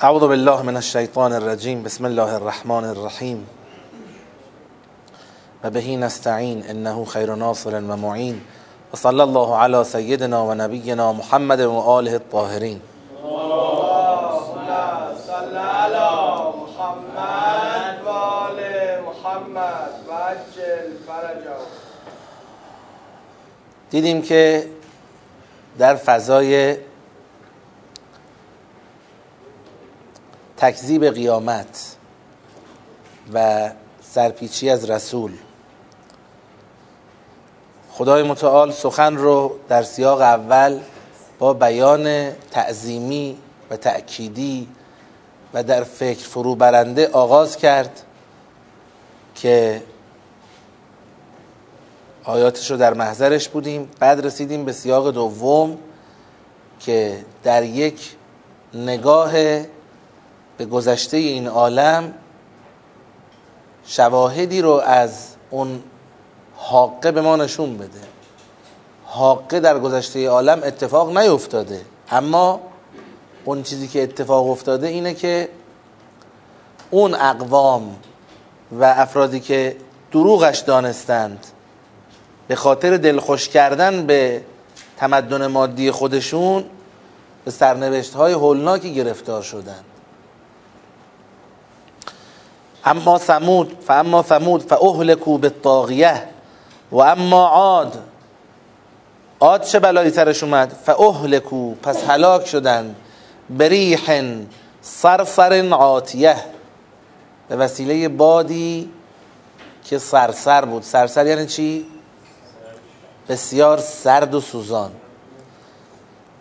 اعوذ بالله من الشیطان الرجیم بسم الله الرحمن الرحیم و بهی نستعین انه خیر ناصر و معین و صلی الله علی سیدنا و نبینا محمد و آله الطاهرین دیدیم که در فضای تکذیب قیامت و سرپیچی از رسول. خدای متعال سخن رو در سیاق اول با بیان تعظیمی و تأکیدی و در فکر فرو برنده آغاز کرد که آیاتش رو در محضرش بودیم. بعد رسیدیم به سیاق دوم که در یک نگاه به گذشته این عالم شواهدی رو از اون حاقه به ما نشون بده. حاقه در گذشته عالم اتفاق نیفتاده. اما اون چیزی که اتفاق افتاده اینه که اون اقوام و افرادی که دروغش دانستند به خاطر دلخوش کردن به تمدن مادی خودشون به سرنوشت های هولناکی گرفتار شدند. اما ثمود فاما ثمود فاهلكوا بالطاغیه و اما عاد. عاد چه بلایی سرش اومد؟ فاهلكوا پس هلاک شدند بریح صرصر عاتیه. به وسیله بادی که سرسر بود. سرسر یعنی چی؟ بسیار سرد و سوزان.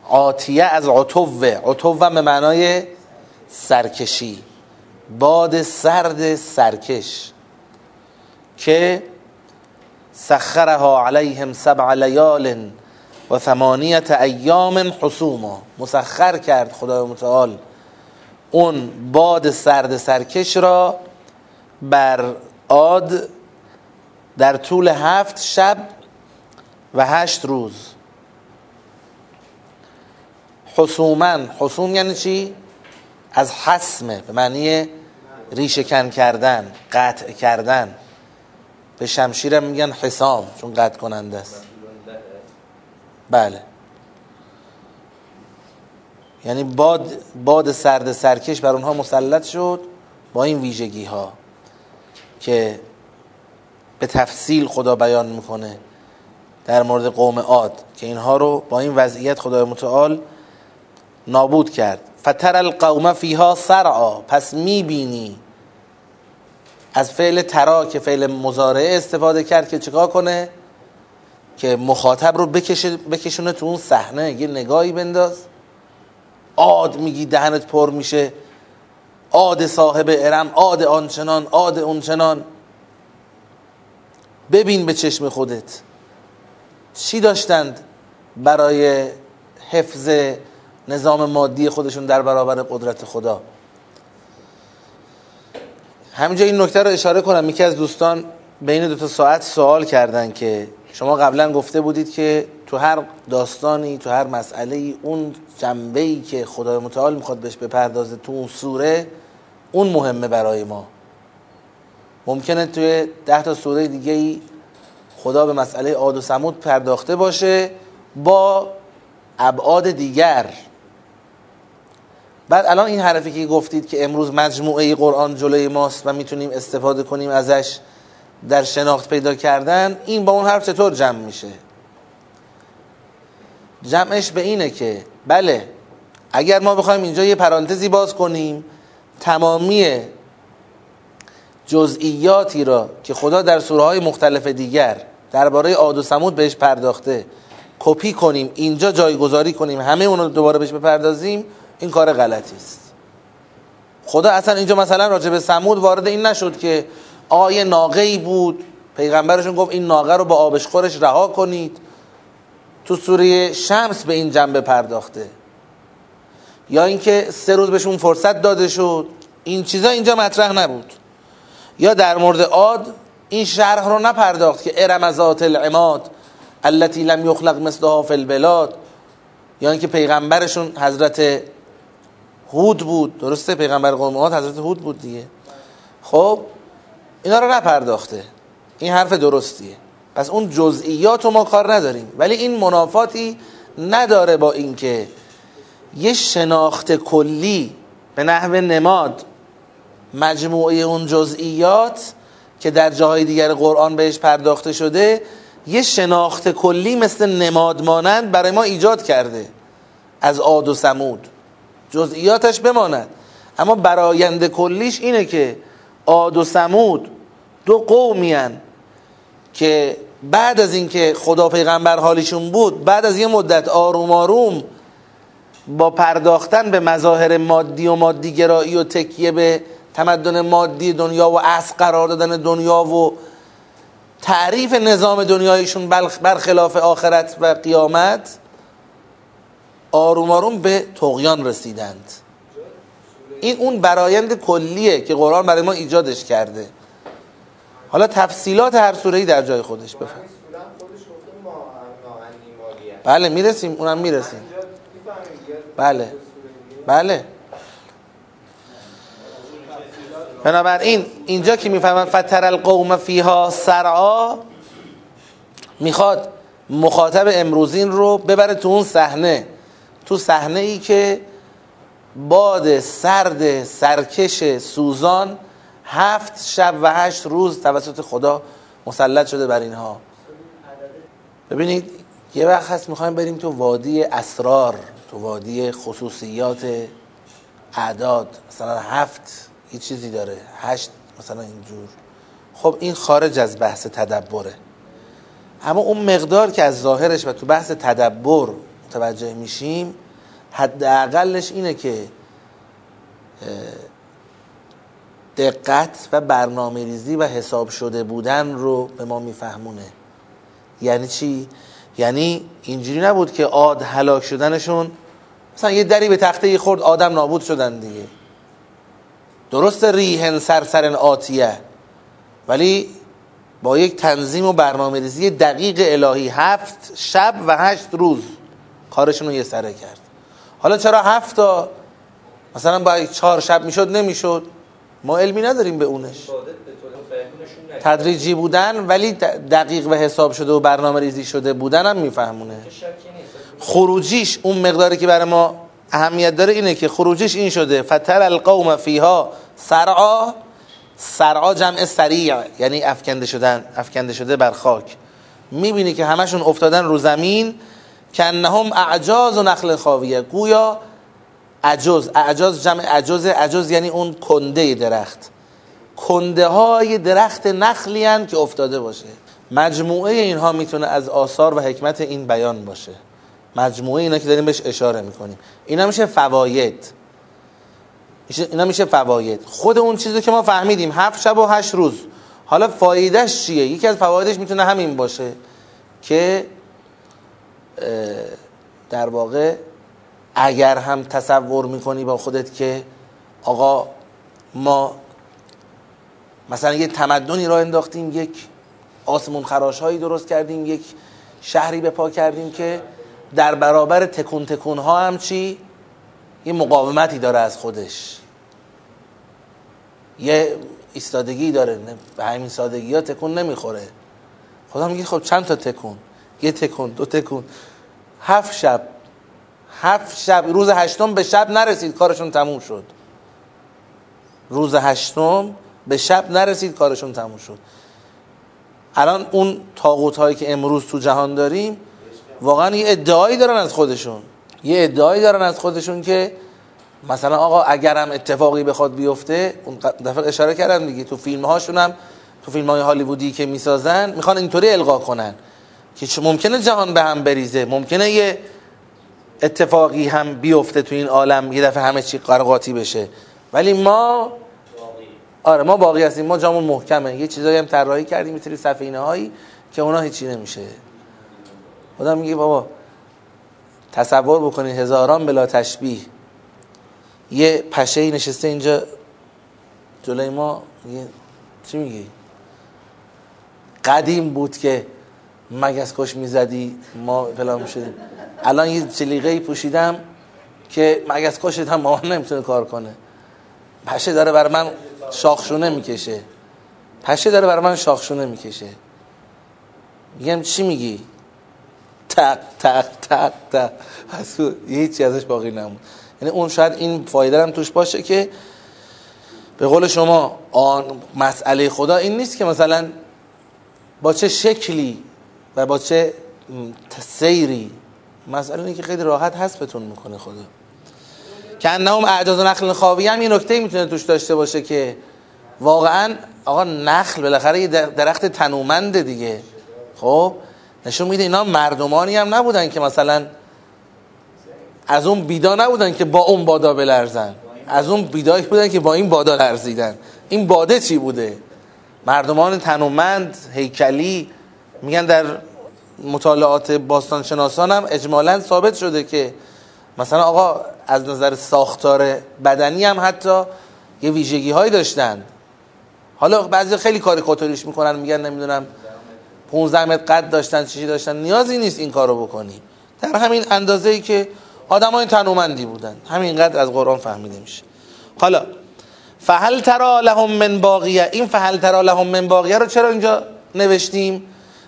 عاتیه از عطوه عطوه به معنای سرکشی. باد سرد سرکش که سخرها علیهم سبع لیال و ثمانیت ایام حسوما مسخر کرد خدای متعال اون باد سرد سرکش را بر عاد در طول هفت شب و هشت روز حسومن حسوم یعنی چی؟ از حسمه به معنی ریشهکن کردن قطع کردن. به شمشیرم میگن حسام چون قطع کننده است. بله. یعنی باد, باد سرد سرکش بر اونها مسلط شد با این ویژگی ها که به تفصیل خدا بیان می‌کنه در مورد قوم عاد که اینها رو با این وضعیت خدای متعال نابود کرد. فتر القوم فیها سرعا پس می‌بینی. از فعل ترا که فعل مزارعه استفاده کرد که چیکار کنه؟ که مخاطب رو بکشه بکشونه تو اون صحنه. یه نگاهی بنداز. عاد میگی دهنت پر میشه. عاد صاحب ارم عاد آنچنان عاد اونچنان. ببین به چشم خودت. چی داشتند برای حفظ نظام مادی خودشون در برابر قدرت خدا. همینجا این نکته رو اشاره کنم. یکی از دوستان بین دو تا ساعت سوال کردن که شما قبلا گفته بودید که تو هر داستانی تو هر مسئله ای اون جنبه ای که خدای متعال می‌خواد بهش بپردازه تو اون سوره اون مهمه برای ما. ممکنه توی ده تا سوره دیگه ای خدا به مسئله عاد و سمود پرداخته باشه با ابعاد دیگر. بعد الان این حرفی که گفتید که امروز مجموعه قرآن جلوی ماست و می‌تونیم استفاده کنیم ازش در شناخت پیدا کردن این با اون حرف چطور جمع میشه؟ جمعش به اینه که بله اگر ما بخوایم اینجا یه پرانتزی باز کنیم تمامی جزئیاتی را که خدا در سوره های مختلف دیگر درباره عاد و سمود بهش پرداخته کپی کنیم اینجا جایگذاری کنیم همه اون رو دوباره بهش بپردازیم این کار غلطی است. خدا اصلا اینجا مثلا راجع به سمود وارد این نشد که آیه ناقه بود پیغمبرشون گفت این ناقه رو با آبشخورش رها کنید. تو سوره شمس به این جنبه پرداخته. یا اینکه سه روز بهشون فرصت داده شد. این چیزا اینجا مطرح نبود. یا در مورد عاد این شرح رو نپرداخت که ارم ذات العماد التي لم یخلق مثلها فی البلاد. یا اینکه پیغمبرشون حضرت هود بود. درسته پیغمبر قوم عاد حضرت هود بود دیگه. خب اینا رو نپرداخته. این حرف درستیه. پس اون جزئیات رو ما کار نداریم. ولی این منافاتی نداره با اینکه یه شناخت کلی به نحو نماد مجموعه اون جزئیات که در جاهای دیگر قرآن بهش پرداخته شده یه شناخت کلی مثل نماد مانند برای ما ایجاد کرده. از عاد و سمود جزئیاتش بماند. اما برایند کلیش اینه که عاد و سمود دو قومی که بعد از اینکه خدا پیغمبر حالیشون بود بعد از یه مدت آروم آروم با پرداختن به مظاهر مادی و مادی گرایی و تکیه به تمدن مادی دنیا و اصل قرار دادن دنیا و تعریف نظام دنیایشون برخلاف آخرت و قیامت آروم آروم به تقیان رسیدند. این اون برایند کلیه که قرآن برای ما ایجادش کرده. حالا تفصیلات هر سوره در جای خودش بفهم بله می‌رسیم اونم می‌رسیم. بله بله. بنابراین اینجا که می‌فهمن فتر القوم فیها سرعا می‌خواد مخاطب امروزین رو ببره تو اون صحنه. تو صحنه ای که باد سرد سرکش سوزان هفت شب و هشت روز توسط خدا مسلط شده بر اینها. ببینید یه وقت هست می‌خوایم بریم تو وادی اسرار تو وادی خصوصیات اعداد. مثلا هفت یه چیزی داره هشت مثلا اینجور. خب این خارج از بحث تدبره. اما اون مقدار که از ظاهرش و تو بحث تدبر متوجه میشیم حداقلش اینه که دقت و برنامه ریزی و حساب شده بودن رو به ما میفهمونه. یعنی چی؟ یعنی اینجوری نبود که عاد هلاک شدنشون مثلا یه دری به تخته خورد آدم نابود شدن دیگه. درست ریهن سرسرن آتیه ولی با یک تنظیم و برنامه ریزی دقیق الهی هفت شب و هشت روز. کارشون رو یه سره کرد. حالا چرا هفت تا مثلا با چهار شب می‌شد نمی‌شد؟ ما علمی نداریم به اونش. تدریجی بودن ولی دقیق و حساب شده و برنامه ریزی شده بودن هم میفهمونه. خروجیش اون مقداری که برای ما اهمیت داره اینه که خروجیش این شده. فتر القوم فیها سرعا سرعا جمع سریع یعنی افکنده شدن افکنده شده بر خاک. می‌بینی که همشون افتادن رو زمین کنهم اعجاز و نخل خاویه گویا عجز اعجاز جمع عجز عجز یعنی اون کنده درخت. کنده های درخت نخلی که افتاده باشه. مجموعه اینها می‌تونه از آثار و حکمت این بیان باشه. مجموعه اینا که داریم بهش اشاره می‌کنیم. اینا میشه فواید. اینا میشه فواید. خود اون چیزی که ما فهمیدیم هفت شب و هشت روز. حالا فایدهش چیه؟ یکی از فوایدش می‌تونه همین باشه که در واقع اگر هم تصور می‌کنی با خودت که آقا ما مثلا یه تمدنی را انداختیم یک آسمون خراش هایی درست کردیم یک شهری به پا کردیم که در برابر تکون تکون ها هم چی؟ یه مقاومتی داره از خودش. یه ایستادگی داره به همین سادگی ها تکون نمی‌خوره. خدا میگه خب چند تا تکون؟ یه تکون دو تکون. هفت شب. هفت شب. روز هشتم به شب نرسید کارشون تموم شد. روز هشتم به شب نرسید کارشون تموم شد. الان اون تاغوت هایی که امروز تو جهان داریم واقعا یه ادعایی دارن از خودشون. یه ادعایی دارن از خودشون که مثلا آقا اگرم اتفاقی بخواد بیفته اون دفعه اشاره کردم دیگه. تو فیلم هاشون هم تو فیلم های هالیوودی که می‌سازن می‌خوان اینطوری القا کنن. که ممکنه جهان به هم بریزه ممکنه یه اتفاقی هم بیفته تو این عالم یه دفعه همه چی قرقاتی بشه. ولی ما آره ما باقی هستیم ما جامون محکمه. یه چیزایی هم طراحی کردیم می‌تونی سفینه هایی که اونا هیچی نمیشه. خدا میگه بابا تصور بکنید هزاران بلا تشبیه. یه پشه نشسته اینجا جلوی ما میگه چی میگی؟ قدیم بود که مگس کش می‌زدی؟ ما فلان می‌شدیم الان یه جلیقه پوشیدم که مگس کشت هم با من نمی‌تونه کار کنه. پشه داره بر من شاخشونه می‌کشه. پشه داره بر من شاخشونه می‌کشه. میگم چی میگی؟ تق تق تق تق. هیچی ازش باقی نمون. یعنی اون شاید این فایده هم توش باشه که به قول شما آن مسئله خدا این نیست که مثلا با چه شکلی و با چه سیری؟ مسئله اینه که خیلی راحت حسبتون می‌کنه خدا. که انهم اعجاز نخل خاوی هم این نکته می‌تونه توش داشته باشه که واقعا آقا نخل بالاخره یه درخت تنومنده دیگه. خب؟ نشون میده اینا مردمانی هم نبودن که مثلا از اون بیدا نبودن که با اون بادا بلرزن. از اون بیدایی بودن که با این بادا لرزیدن. این باده چی بوده؟ مردمان تنومند هیکلی میگن در مطالعات باستانشناسان هم اجمالا ثابت شده که مثلا آقا از نظر ساختار بدنی هم حتی یه ویژگی هایی داشتن. حالا بعضی خیلی کاریکاتوریش می‌کنن میگن نمی‌دونم 15 متر قد داشتن چیزی داشتن. نیازی نیست این کارو بکنی. در همین اندازه ای که آدمای تنومندی بودن. همینقدر از قرآن فهمیده میشه. حالا فهل ترا لهم من باقیه. این فهل ترا لهم من باقیه رو چرا اینجا نوشتیم؟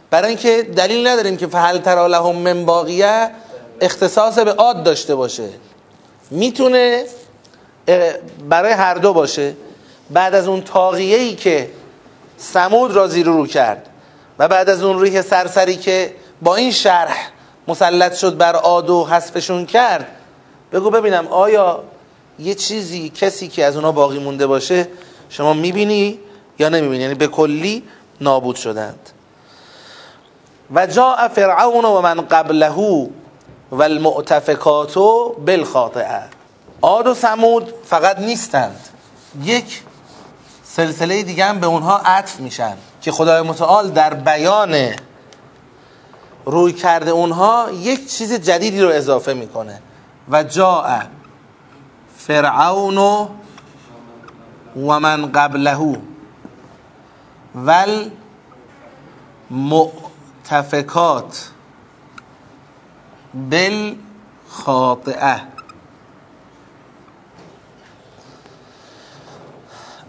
برای اینکه دلیل نداریم که فهل ترا لهم من باقیه اختصاص به عاد داشته باشه. می‌تونه برای هر دو باشه. بعد از اون تاقیه ای که سمود را زیر رو کرد و بعد از اون ریح سرسری که با این شرح مسلط شد بر عاد و حذفشون کرد بگو ببینم آیا یه چیزی کسی که از اونا باقی مونده باشه شما می‌بینی یا نمی‌بینی؟ یعنی به کلی نابود شدند. و جاء فرعون و من قبله و المعتفکات بالخاطئه. عاد و سمود فقط نیستند. یک سلسله دیگه هم به اونها عطف میشن که خدای متعال در بیان روی کرده اونها یک چیز جدیدی رو اضافه می‌کنه. و جاء فرعون و من قبله ول مؤتفکات بالخاطئه.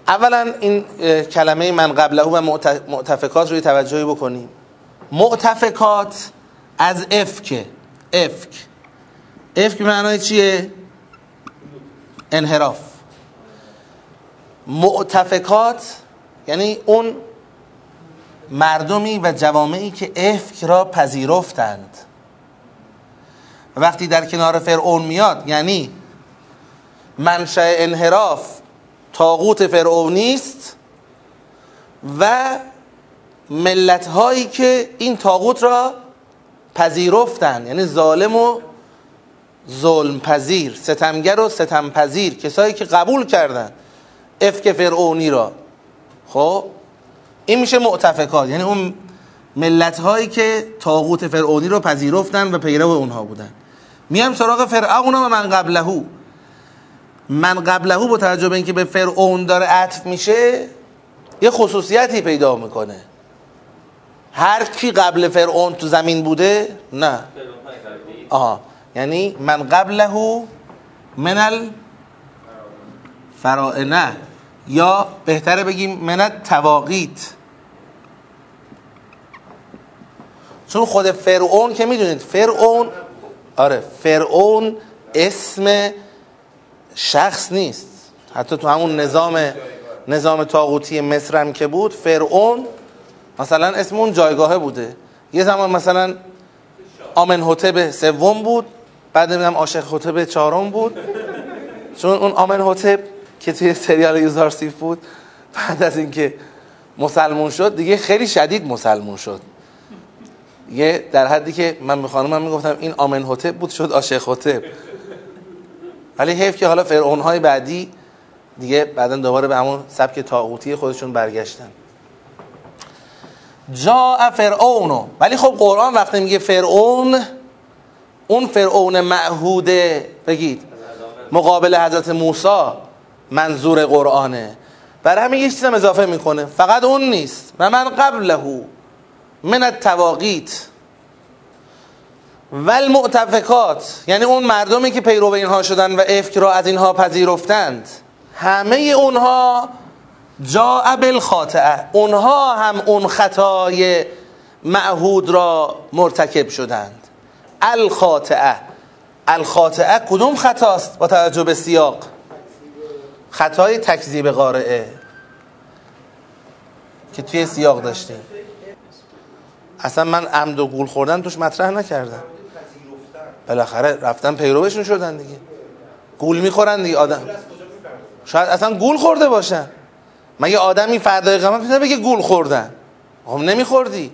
اولا این کلمه من قبله و معتفکات روی توجهی بکنیم. معتفکات از افک افک. افک معنای چیه؟ انحراف. معتفکات یعنی اون مردمی و جوامعی که افک را پذیرفتند. وقتی در کنار فرعون میاد یعنی منشأ انحراف تاغوت فرعونی است و ملت هایی که این تاغوت را پذیرفتن یعنی ظالم و ظلم پذیر ستمگر و ستم پذیر کسایی که قبول کردن افک فرعونی را. خب؟ این میشه معتفکات یعنی اون ملت هایی که تاغوت فرعونی رو پذیرفتن و پیرو اونها بودن. میام سراغ فرعون و من قبلهو. من قبلهو با توجه به اینکه به فرعون داره عطف میشه یه خصوصیتی پیدا می‌کنه. هر کی قبل فرعون تو زمین بوده؟ نه. آها. یعنی من قبله من الفرائنه یا بهتره بگیم من تواقیت. چون خود فرعون که می‌دونید فرعون آره فرعون اسم شخص نیست. حتی تو همون نظام نظام تاغوتی هم که بود فرعون مثلا اسم اون جایگاهه بوده. یه زمان مثلا آمن حتب سوم بود بعد نمی‌دونم عاشق حتب چهارم بود. چون اون آمن حتب که توی سریال یوزارسیف بود بعد از اینکه مسلمون شد دیگه خیلی شدید مسلمون شد. یه در حدی که من به خانمم می‌گفتم این آمن حتب بود شد عاشق حتب ولی حیف که حالا فرعون های بعدی دیگه بعدا دوباره به همون سبک تاغوتی خودشون برگشتن. جا فرعونو ولی خب قرآن وقتی میگه فرعون اون فرعون معهوده بگید مقابل حضرت موسی منظور قرآنه. برای همین یه چیزم اضافه می‌کنه. فقط اون نیست. و من قبله. من التواقیت و المعتفکات یعنی اون مردمی که پیرو اینها شدن و افک را از اینها پذیرفتند. همه اونها جاء بالخاطئه. اونها هم اون خطای معهود را مرتکب شدند. الخاطئه. الخاطئه کدوم خطاست با توجه به سیاق؟ خطای تکذیب قارعه که توی سیاق داشتیم. اصلا من عمد و گول خوردن توش مطرح نکردم. بالاخره رفتن پیروشون شدن دیگه. گول می‌خورن دیگه آدم. شاید اصلا گول خورده باشن. مگه آدمی فردای قیامت می‌تونه بگه گول خوردن؟ خب نمیخوردی.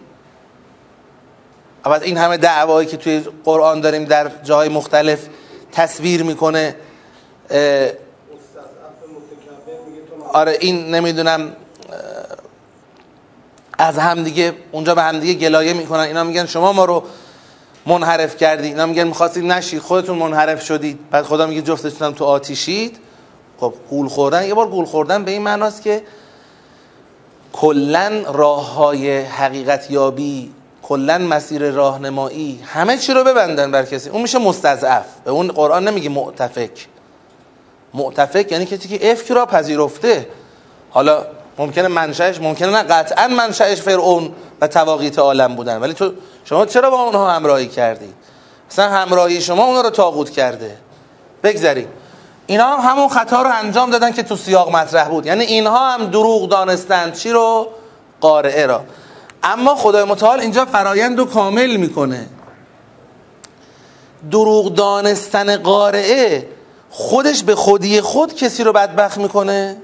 بعد این همه دعوایی که توی قرآن داریم در جای مختلف تصویر می‌کنه آره این نمی‌دونم از همدیگه اونجا به همدیگه گلایه می‌کنن. اینا میگن شما ما رو منحرف کردی. اینا میگن می‌خواستید نشید خودتون منحرف شدید بعد خدا میگه جفتتون تو آتیشید. خب گول خوردن. یه بار گول خوردن به این معناست که کلا راه های حقیقت یابی کلا مسیر راهنمایی همه چی رو ببندن بر کسی. اون میشه مستضعف. به اون قرآن نمیگه معتفک. معتفک یعنی کسی که افک را پذیرفته. حالا ممکنه منشأش ممکنه نه قطعا منشأش فرعون و تواقیت عالم بودن. ولی تو شما چرا با اونها همراهی کردی؟ مثلا همراهی شما اونها رو تاغوت کرده. بگذاریم. اینا هم همون خطا رو انجام دادن که تو سیاق مطرح بود. یعنی اینها هم دروغ دانستند. چی رو؟ قارعه را. اما خدای متعال اینجا فرایند رو کامل می‌کنه. دروغ دانستن قارعه خودش به خودی خود کسی رو بدبخت می‌کنه.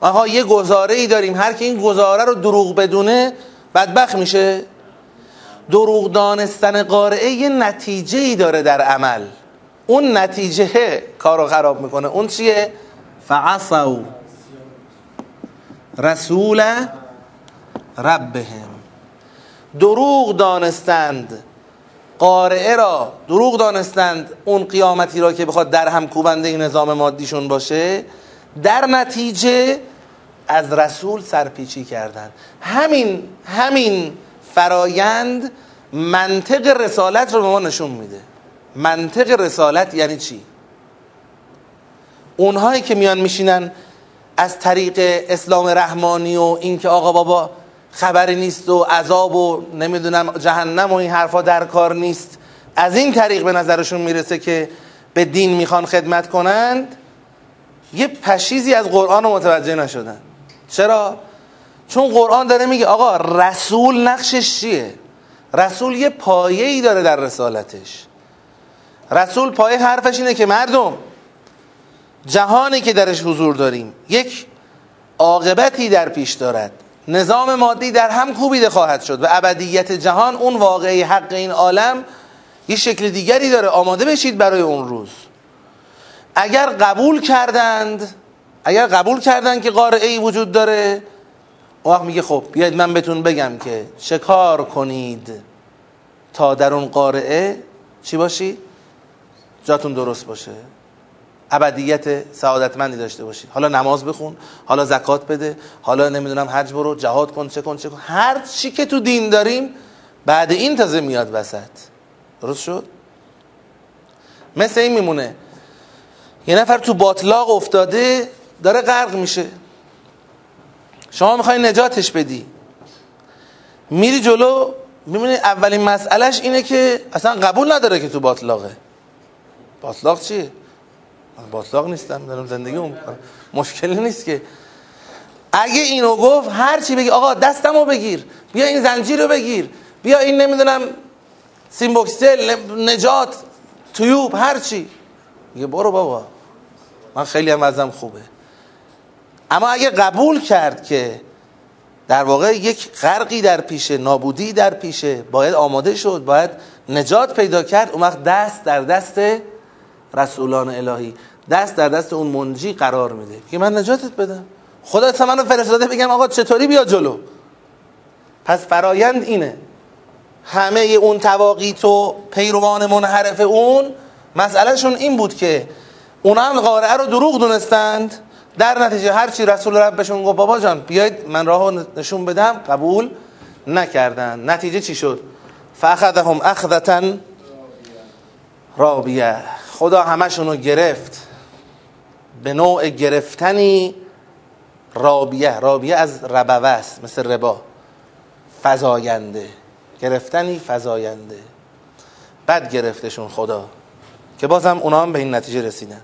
آها یه گزاره ای داریم. هر که این گزاره رو دروغ بدونه بدبخت میشه. دروغ دانستن قارعه یه نتیجه ای داره در عمل. اون نتیجه کارو خراب می‌کنه. اون چیه؟ فعصوا رسول ربهم. دروغ دانستند قارعه را. دروغ دانستند اون قیامتی را که بخواد در هم کوبنده نظام مادیشون باشه. در نتیجه از رسول سرپیچی کردند. همین همین فرایند منطق رسالت رو به ما نشون میده. منطق رسالت یعنی چی؟ اونهایی که میان میشینن از طریق اسلام رحمانی و اینکه آقا بابا خبری نیست و عذاب و نمی‌دونم جهنم و این حرفا در کار نیست. از این طریق به نظرشون می‌رسه که به دین می‌خوان خدمت کنند یه پشیزی از قرآن رو متوجه نشدن. چرا؟ چون قرآن داره میگه آقا رسول نقشش چیه؟ رسول یه پایه ای داره در رسالتش رسول پایه حرفش اینه که مردم جهانی که درش حضور داریم یک عاقبتی در پیش دارد نظام مادی در هم کوبیده خواهد شد و ابدیت جهان اون واقعی حق این عالم یه شکل دیگری داره آماده بشید برای اون روز اگر قبول کردند اگر قبول کردند که قارعه ای وجود داره اون وقت میگه خب بیاید من بهتون بگم که چه کار کنید تا در اون قارعه چی باشی؟ جاتون درست باشه. ابدیت سعادتمندی داشته باشید حالا نماز بخون حالا زکات بده حالا نمی‌دونم حج برو جهاد کن چه کن چه کن. هر چی که تو دین داریم بعد این تازه میاد وسط. درست شد؟ مثل این میمونه. یه نفر تو باطلاق افتاده داره غرق میشه. شما می‌خوای نجاتش بدی. میری جلو می‌بینی اولین مسئلهش اینه که اصلا قبول نداره که تو باطلاقه. باطلاق چیه باطلاق نیستم دارم زندگی می‌کنم. مشکلی نیست که. اگه اینو گفت هر چی بگی آقا دستمو بگیر بیا این زنجیر رو بگیر بیا این نمی‌دونم سیمبوکسل نجات تویوب هر چی. برو بابا. من خیلی هم ازم خوبه. اما اگه قبول کرد که در واقع یک غرقی در پیشه نابودی در پیشه باید آماده شد باید نجات پیدا کرد اون وقت دست در دست رسولان الهی دست در دست اون منجی قرار میده. که من نجاتت بدم. خدا منو فرستاده بگم آقا چطوری بیا جلو؟ پس فرایند اینه. همه اون تواقیت و پیروان منحرف اون مسئلهشون این بود که اونا هم قارعه رو دروغ دونستند. در نتیجه هرچی رسول ربشون گفت بابا جان بیاید من راه نشون بدم. قبول نکردن. نتیجه چی شد؟ فاخذهم اخذتا رابیه. خدا همشون رو گرفت. به نوع گرفتنی رابیه. رابیه از ربوه مثل ربا. فزاینده. گرفتنی فزاینده. بد گرفتشون خدا. که بازم اونا هم به این نتیجه رسیدن.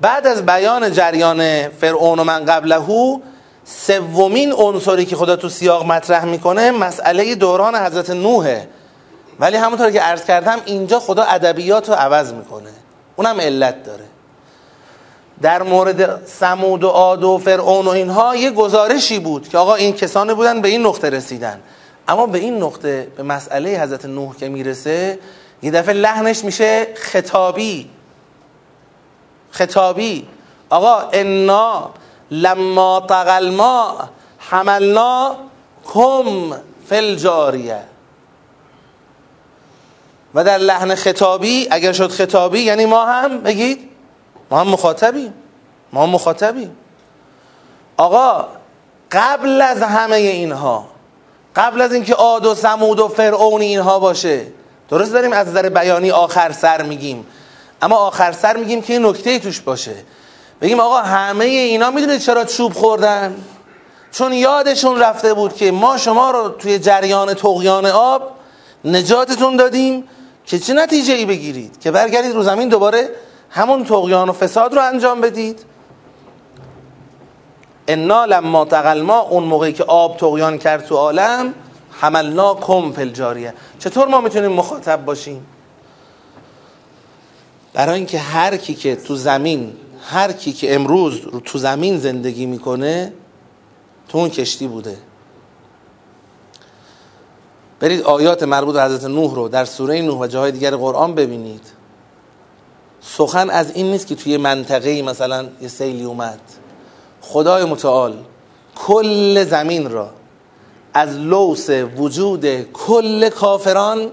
بعد از بیان جریان فرعون و من قبلهو سومین عنصری که خدا تو سیاق مطرح می‌کنه مسئله دوران حضرت نوحه ولی همونطور که عرض کردم اینجا خدا ادبیات رو عوض می‌کنه. اونم علت داره. در مورد سمود و عاد و فرعون و اینها یه گزارشی بود که آقا این کسانی بودن به این نقطه رسیدن. اما به این نقطه به مسئله حضرت نوح که می‌رسه یه دفعه لحنش میشه خطابی. خطابی. آقا انا لما طغى ما حملنا کم فل جاریه و در لحن خطابی اگر شد خطابی یعنی ما هم بگید ما هم مخاطبیم. ما هم مخاطبیم. آقا قبل از همه اینها قبل از اینکه عاد و سمود و فرعون اینها باشه درست داریم از نظر بیانی آخر سر میگیم. اما آخر سر میگیم که این نکته توش باشه. بگیم آقا همه اینا می‌دونید چرا چوب خوردن؟ چون یادشون رفته بود که ما شما رو توی جریان تقیان آب نجاتتون دادیم که چه نتیجه ای بگیرید؟ که برگردید رو زمین دوباره همون تقیان و فساد رو انجام بدید. انا لما تقل ما اون موقعی که آب تقیان کرد تو عالم حملنا کم فل جاریه چطور ما می‌تونیم مخاطب باشیم؟ برای اینکه هر کی که تو زمین هر کی که امروز رو تو زمین زندگی می‌کنه تو اون کشتی بوده. برید آیات مربوط به حضرت نوح رو در سوره نوح و جاهای دیگر قرآن ببینید. سخن از این نیست که توی منطقه مثلا یه سیلی اومد. خدای متعال کل زمین را از لوس وجود کل کافران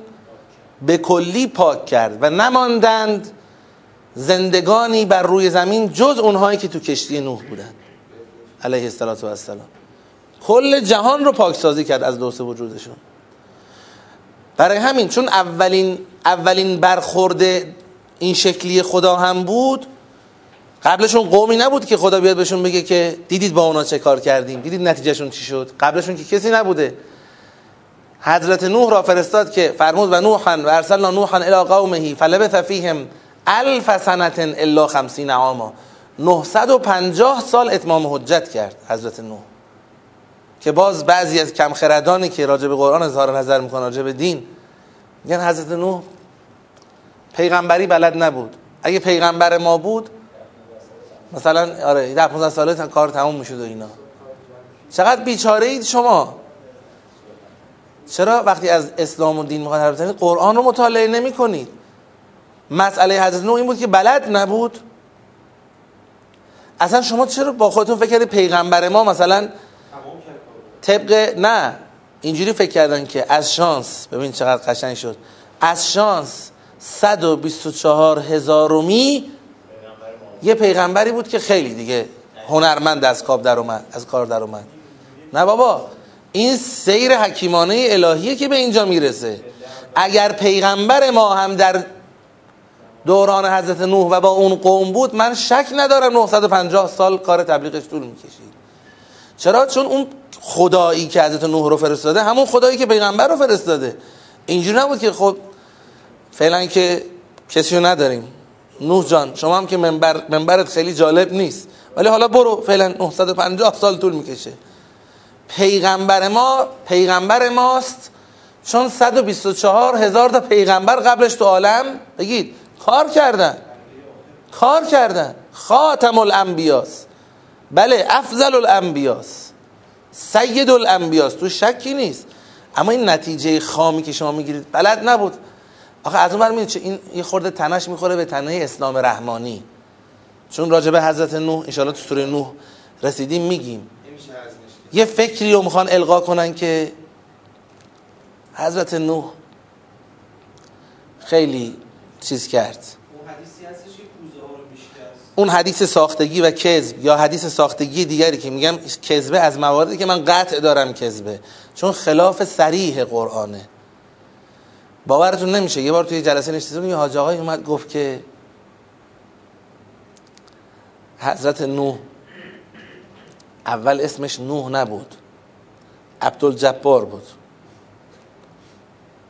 به کلی پاک کرد و نماندند زندگانی بر روی زمین جز اونهایی که تو کشتی نوح بودند علیه السلام کل جهان رو پاکسازی کرد از لوس وجودشون. برای همین چون اولین اولین برخورد این شکلی خدا هم بود قبلشون قومی نبود که خدا بیاد بهشون بگه که دیدید با اونا چه کار کردیم دیدید نتیجهشون چی شد؟ قبلشون که کسی نبوده. حضرت نوح را فرستاد که فرمود و نوحا و ارسلنا نوحا الى قومه فلبث فیهم الف سنت الا خمسین عاما. 950 سال اتمام حجت کرد حضرت نوح. که باز بعضی از کمخردانی که راجع به قرآن اظهار نظر می‌کنن راجع به دین میگن حضرت نوح پیغمبری بلد نبود. اگه پیغمبر ما بود مثلا آره ده 15 ساله کار تموم می‌شد و اینا. چقدر بیچاره اید شما؟ چرا وقتی از اسلام و دین می‌خواید حرف قرآن رو مطالعه نمی کنید مسئله حضرت نوح این بود که بلد نبود. اصلا شما چرا با خودتون فکر کردید پیغمبر ما مثلا طبق نه اینجوری فکر کردن که از شانس ببین چقدر قشنگ شد. از شانس 124 هزارومی یه پیغمبری بود که خیلی دیگه هنرمند از کار در اومد از کار در اومد. نه بابا این سیر حکیمانه الهیه که به اینجا می‌رسه. اگر پیغمبر ما هم در دوران حضرت نوح و با اون قوم بود من شک ندارم 950 سال کار تبلیغش طول می‌کشید چرا؟ چون اون خدایی که حضرت نوح رو فرستاده همون خدایی که پیغمبر رو فرستاده. اینجوری نبود که خب فعلا که کسی رو نداریم. نوح جان شما هم که منبر منبرت خیلی جالب نیست. ولی حالا برو فعلا 950 سال طول می‌کشه. پیغمبر ما پیغمبر ماست. چون 124 هزار تا پیغمبر قبلش تو عالم بگید. کار کردن. کار کردن. خاتم الانبیاس بله افضل الانبیاس سید الانبیاس تو شکی نیست. اما این نتیجه خامی که شما می‌گیرید بلد نبود. آخه از اون برمیدید چه این یه خورده تنش می‌خوره به تنه اسلام رحمانی. چون راجع به حضرت نوح انشاءالله تو سوره نوح رسیدیم میگیم. یه فکری رو می‌خوان القا کنن که حضرت نوح خیلی چیز کرد. اون حدیث ساختگی و کذب یا حدیث ساختگی دیگری که میگم کذبه از مواردی که من قطع دارم کذبه. چون خلاف سریح قرآنه. باورتون نمیشه. یه بار توی جلسه نشستیم یه حاج آقای اومد گفت که حضرت نوح اول اسمش نوح نبود. عبدالجبار بود.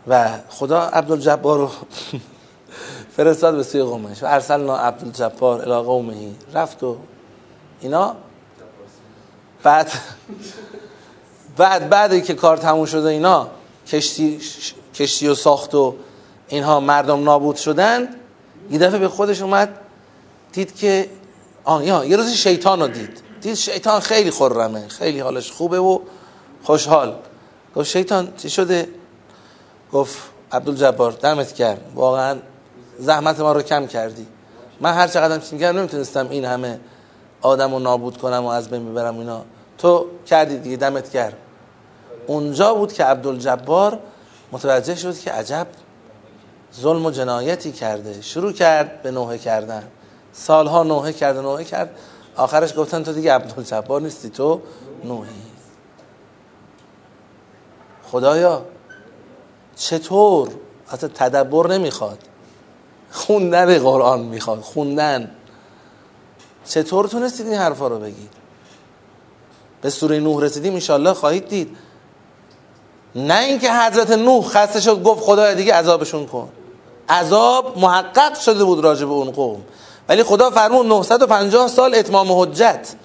و خدا عبدالجبار رو فرستاد به سوی قومش. و ارسلنا عبدالجبار الى قومهی رفت و اینا. بعد بعد بعدی که کار تموم شده اینا کشتی کشتی و ساخت و اینها مردم نابود شدن یه دفعه به خودش اومد دید که آن یه روزی شیطان رو دید. دید شیطان خیلی خرمه خیلی حالش خوبه و خوشحال. گفت شیطان چی شده؟ گفت عبدالجبار دمت کرد واقعا زحمت ما رو کم کردی. من هر چقدر چیز میگم نمی‌تونستم این همه آدم رو نابود کنم و از بین ببرم اینا. تو کردی دیگه دمت کرد اونجا بود که عبدالجبار متوجه شد که عجب ظلم و جنایتی کرده. شروع کرد به نوحه کردن. سالها نوحه کرد و نوحه کرد. آخرش گفتن تو دیگه عبدالجبار نیستی تو نوحی. خدایا چطور؟ اصلا تدبر نمی‌خواد. خوندن قرآن می‌خواد خوندن. چطور تونستید این حرفا رو بگید؟ به سوره نوح رسیدیم انشالله خواهید دید. نه اینکه حضرت نوح خسته شد گفت خدای دیگه عذابشون کن. عذاب محقق شده بود راجع به اون قوم. ولی خدا فرمود 950 سال اتمام حجت.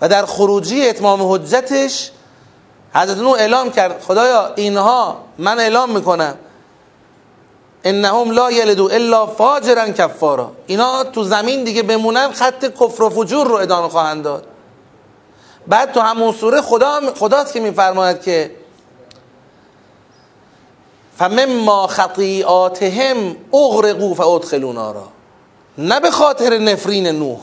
و در خروجی اتمام حجتش حضرت نوح اعلام کرد خدایا اینها من اعلام می‌کنم. انهم لا یلدو الا فاجرا کفارا. اینا تو زمین دیگه بمونن خط کفر و فجور رو ادامه خواهند داد. بعد تو همون سوره خدا خداست که میفرماید که فمما خطیئاتهم اغرقوا فادخلوا نارا. نه به خاطر نفرین نوح.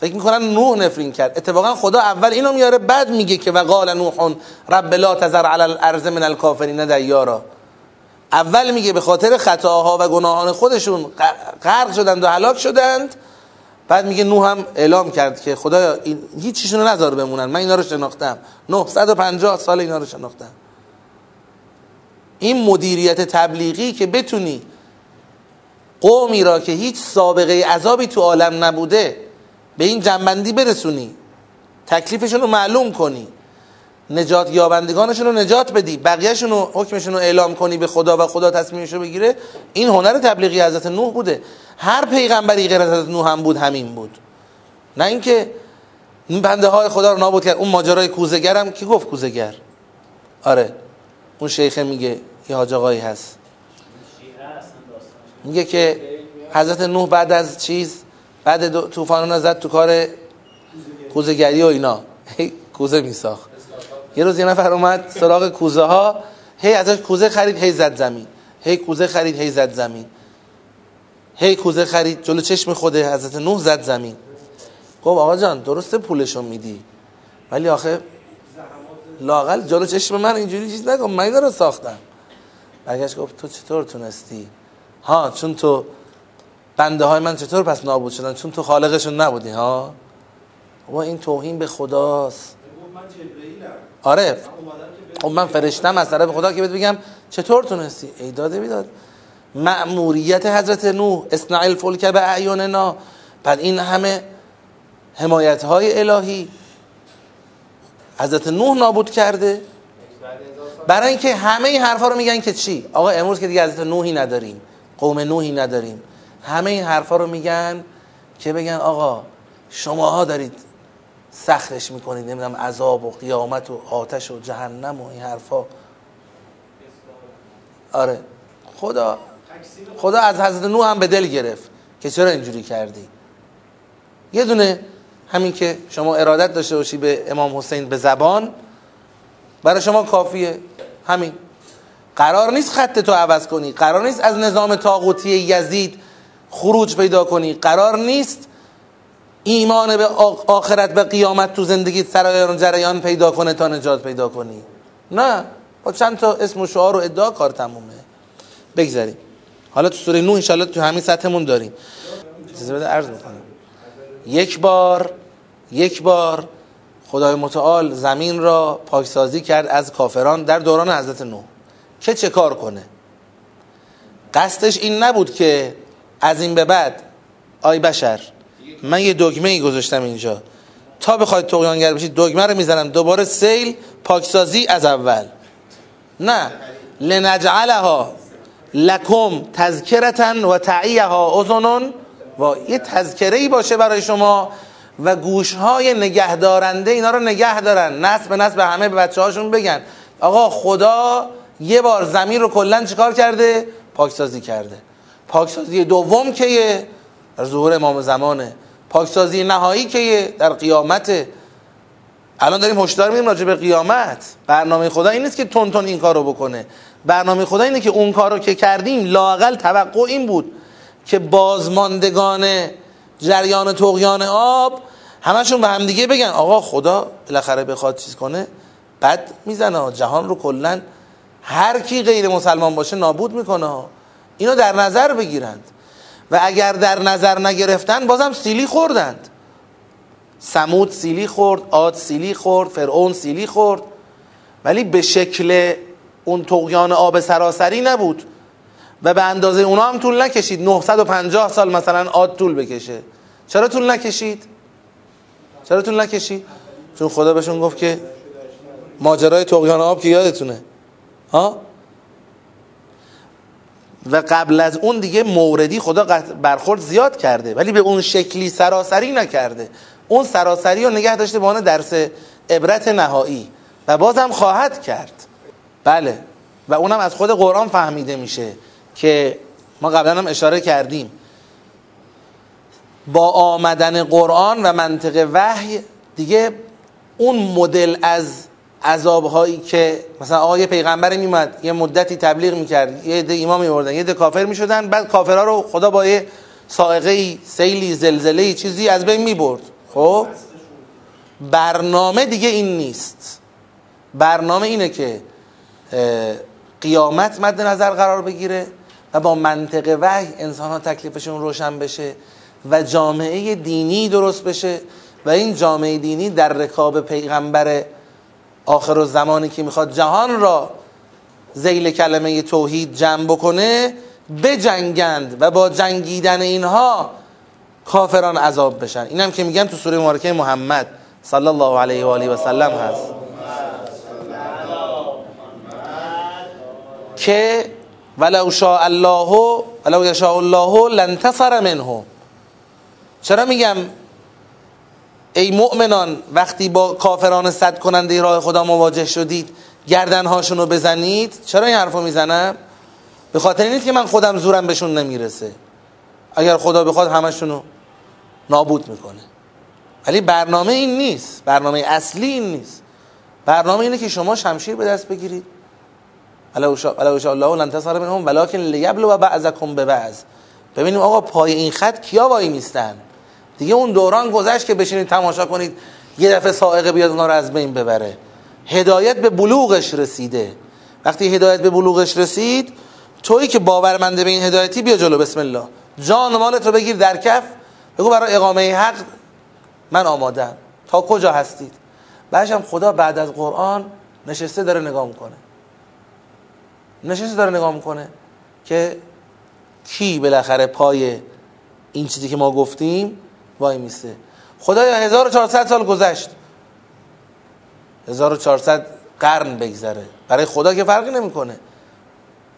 فکر می‌کنن نوح نفرین کرد. اتفاقا خدا اول اینو میاره بعد میگه که وقال نوح رب لا تذر علی الارض من الکافرین دیارا. اول میگه به خاطر خطاها و گناهان خودشون غرق شدند و هلاک شدند. بعد میگه نوح هم اعلام کرد که خدایا این هیچیشون رو نذار بمونن من اینا رو شناختم. 950 سال اینا رو شناختم. این مدیریت تبلیغی که بتونی قومی را که هیچ سابقه عذابی تو عالم نبوده به این جنبندی برسونی تکلیفشون رو معلوم کنی. نجات یابندگانشون رو نجات بدی بقیهشون رو حکمشون رو اعلام کنی به خدا و خدا تصمیمش رو بگیره این هنر تبلیغی حضرت نوح بوده. هر پیغمبری غیر از حضرت نوح هم بود همین بود. نه اینکه این بنده های خدا رو نابود کرد اون ماجرای کوزگرم کی گفت کوزگر آره اون شیخه میگه یه حاج آقایی هست. میگه که حضرت نوح بعد از چیز بعد طوفان زد تو کار کوزگری و اینا. کوزه میساخت. یه روز یه نفر اومد سراغ کوزه ها هی ازش کوزه خرید هی زد زمین. هی کوزه خرید هی زد زمین. هی کوزه خرید جلو چشم خوده حضرت نوح زد زمین. گفت آقا جان درسته پولشو میدی. ولی آخه لاقل جلو چشم من اینجوری چیز نکن من اینا رو ساختم. برگشت گفت تو چطور تونستی؟ ها چون تو بنده های من چطور پس نابود شدن؟ چون تو خالقشون نبودی ها؟ و این توهین به خداست. آره. خب من فرشتم از طرف خدا که بهت بگم چطور تونستی؟ ای داده بیداد. مأموریت حضرت نوح اصنع الفلک به اعیاننا بعد این همه حمایت های الهی حضرت نوح نابود کرده. برای اینکه همه این حرفا رو میگن که چی؟ آقا امروز که دیگه حضرت نوحی نداریم. قوم نوحی نداریم. همه این حرفا رو میگن که بگن آقا شماها دارید سختش می‌کنید نمی‌دونم عذاب و قیامت و آتش و جهنم و این حرفا. آره. خدا خدا از حضرت نوح هم به دل گرفت که چرا اینجوری کردی. یه دونه همین که شما ارادت داشته باشی به امام حسین به زبان برای شما کافیه. همین. قرار نیست خط تو عوض کنی. قرار نیست از نظام تاغوتی یزید خروج پیدا کنی. قرار نیست ایمان به آخرت به قیامت تو زندگی سرایان جریان پیدا کنه تا نجات پیدا کنی. نه. با چند تا اسم و شعار و ادعا کار تمومه. بگذاریم. حالا تو سوره نو انشالله تو همین سطحمون داریم. اجازه بده عرض می‌کنم یک بار یک بار خدای متعال زمین را پاکسازی کرد از کافران در دوران حضرت نوح. که چه کار کنه؟ قصدش این نبود که از این به بعد آی بشر من یه دگمه ای گذاشتم اینجا. تا بخواید تقیانگر بشید دگمه رو می‌زنم. دوباره سیل پاکسازی از اول. نه. لنجعلها لکم تذکرتن و تعیها اذنون و یه تذکره ای باشه برای شما و گوش های نگهدارنده اینا رو نگه دارن. نسل به نسل همه به بچه هاشون بگن. آقا خدا یه بار زمین رو کلا چیکار کرده؟ پاکسازی کرده. پاکسازی دوم که ظهور امام زمانه. پاکسازی نهایی که در قیامت. الان داریم هشدار میدیم راجع به قیامت. برنامه خدا این نیست که تون تون این کارو بکنه. برنامه خدا اینه که اون کارو که کردیم لاقل توقع این بود که بازماندگان جریان تقیان آب همشون به همدیگه بگن آقا خدا بالاخره بخواد چیز کنه. بد می‌زنه جهان رو کلا هر کی غیر مسلمان باشه نابود می‌کنه اینو در نظر بگیرند. و اگر در نظر نگرفتن بازم سیلی خوردند. سمود سیلی خورد عاد سیلی خورد فرعون سیلی خورد. ولی به شکل اون تقیان آب سراسری نبود. و به اندازه اونا هم طول نکشید. 950 سال مثلا عاد طول بکشه. چرا طول نکشید؟ چرا طول نکشید؟ چون خدا بهشون گفت که ماجرای تقیان آب که یادتونه. ها؟ و قبل از اون دیگه موردی خدا برخورد زیاد کرده ولی به اون شکلی سراسری نکرده. اون سراسری رو نگه داشته به درس عبرت نهایی. و بازم خواهد کرد. بله. و اونم از خود قرآن فهمیده میشه که ما قبلا هم اشاره کردیم. با آمدن قرآن و منطق وحی دیگه اون مدل از عذابهایی که مثلا آقا یه پیغمبر میمد یه مدتی تبلیغ می‌کرد یه عده ایمان میوردن یه عده کافر می‌شدن بعد کافرها رو خدا با یه سائقه سیلی زلزله چیزی از بین می‌برد. خب؟ برنامه دیگه این نیست. برنامه اینه که قیامت مد نظر قرار بگیره و با منطق وحی انسان ها تکلیفشون روشن بشه و جامعه دینی درست بشه و این جامعه دینی در رکاب پیغمبر آخر و زمانی که می‌خواد جهان را زیل کلمه توحید جمع بکنه بجنگند و با جنگیدن اینها کافران عذاب بشن. اینم که میگم تو سوره مبارکه محمد صلی الله علیه و آله و سلم هست. که ولو شاء الله ولو یشاء الله لانتصر منهم چرا میگم ای مؤمنان وقتی با کافران صد کننده راه خدا مواجه شدید گردنهاشون رو بزنید. چرا این حرفو می‌زنم؟ به خاطر نیست که من خودم زورم بهشون نمی‌رسه. اگر خدا بخواد همشون رو نابود می‌کنه. ولی برنامه این نیست. برنامه اصلی این نیست. برنامه اینه که شما شمشیر به دست بگیرید. ولو شاء الله لنتصر منهم ولکن لیبلو بعضکم به بعض ببینیم آقا پای این خط کیا وای میستن دیگه اون دوران گذشت که بشینید تماشا کنید یه دفعه سائقه بیاد اونا رو از بین ببره. هدایت به بلوغش رسیده. وقتی هدایت به بلوغش رسید تویی که باورمنده به این هدایتی بیا جلو بسم الله. جان مالت رو بگیر در کف. بگو برای اقامه حق من آمادم تا کجا هستید؟ بعدش خدا بعد از قرآن نشسته داره نگاه می‌کنه. نشسته داره نگاه می‌کنه که کی بالاخره پای این چیزی که ما گفتیم وای میسته خدایا 1400 سال گذشت. 1400 قرن بگذره. برای خدا که فرقی نمی‌کنه.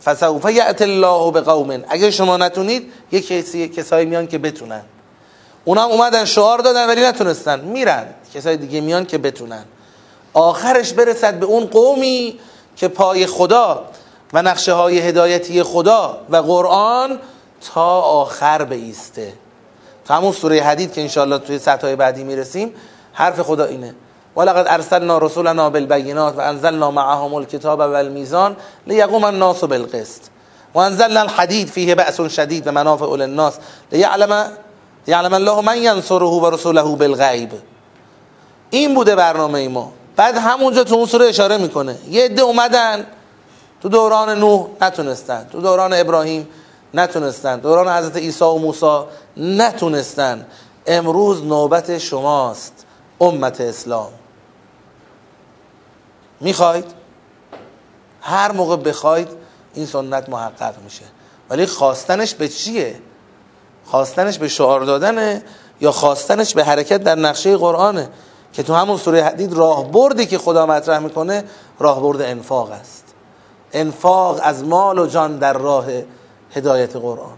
فسوف یأت الله به قوم اگر شما نتونید یک کسی کسایی میان که بتونن. اونا هم اومدن شعار دادن ولی نتونستن. میرن. کسای دیگه میان که بتونن. آخرش برسد به اون قومی که پای خدا و نقشه های هدایتی خدا و قرآن تا آخر بیسته. تا همون سوره حدید که انشاءالله توی سطح بعدی می‌رسیم حرف خدا اینه. ولقد ارسلنا رسولنا بالبینات و انزلنا معهم الكتاب والمیزان لیقوم الناس بالقسط. و انزلنا الحدید فیه بأس شدید و منافع للناس لیعلم یعلم الله من ینصره و رسوله بالغیب. این بوده برنامه ما. بعد همونجا تو اون سوره اشاره می‌کنه. یه عده اومدن. تو دوران نوح نتونستن. تو دوران ابراهیم نتونستن. دوران حضرت عیسی و موسی نتونستن. امروز نوبت شماست امت اسلام. می‌خواید؟ هر موقع بخواید این سنت محقق میشه. ولی خواستنش به چیه؟ خواستنش به شعار دادنه یا خواستنش به حرکت در نقشه قرآنه؟ که تو همون سوره حدید راهبردی که خدا مطرح می‌کنه راهبرد انفاق است. انفاق از مال و جان در راه هدایت قرآن.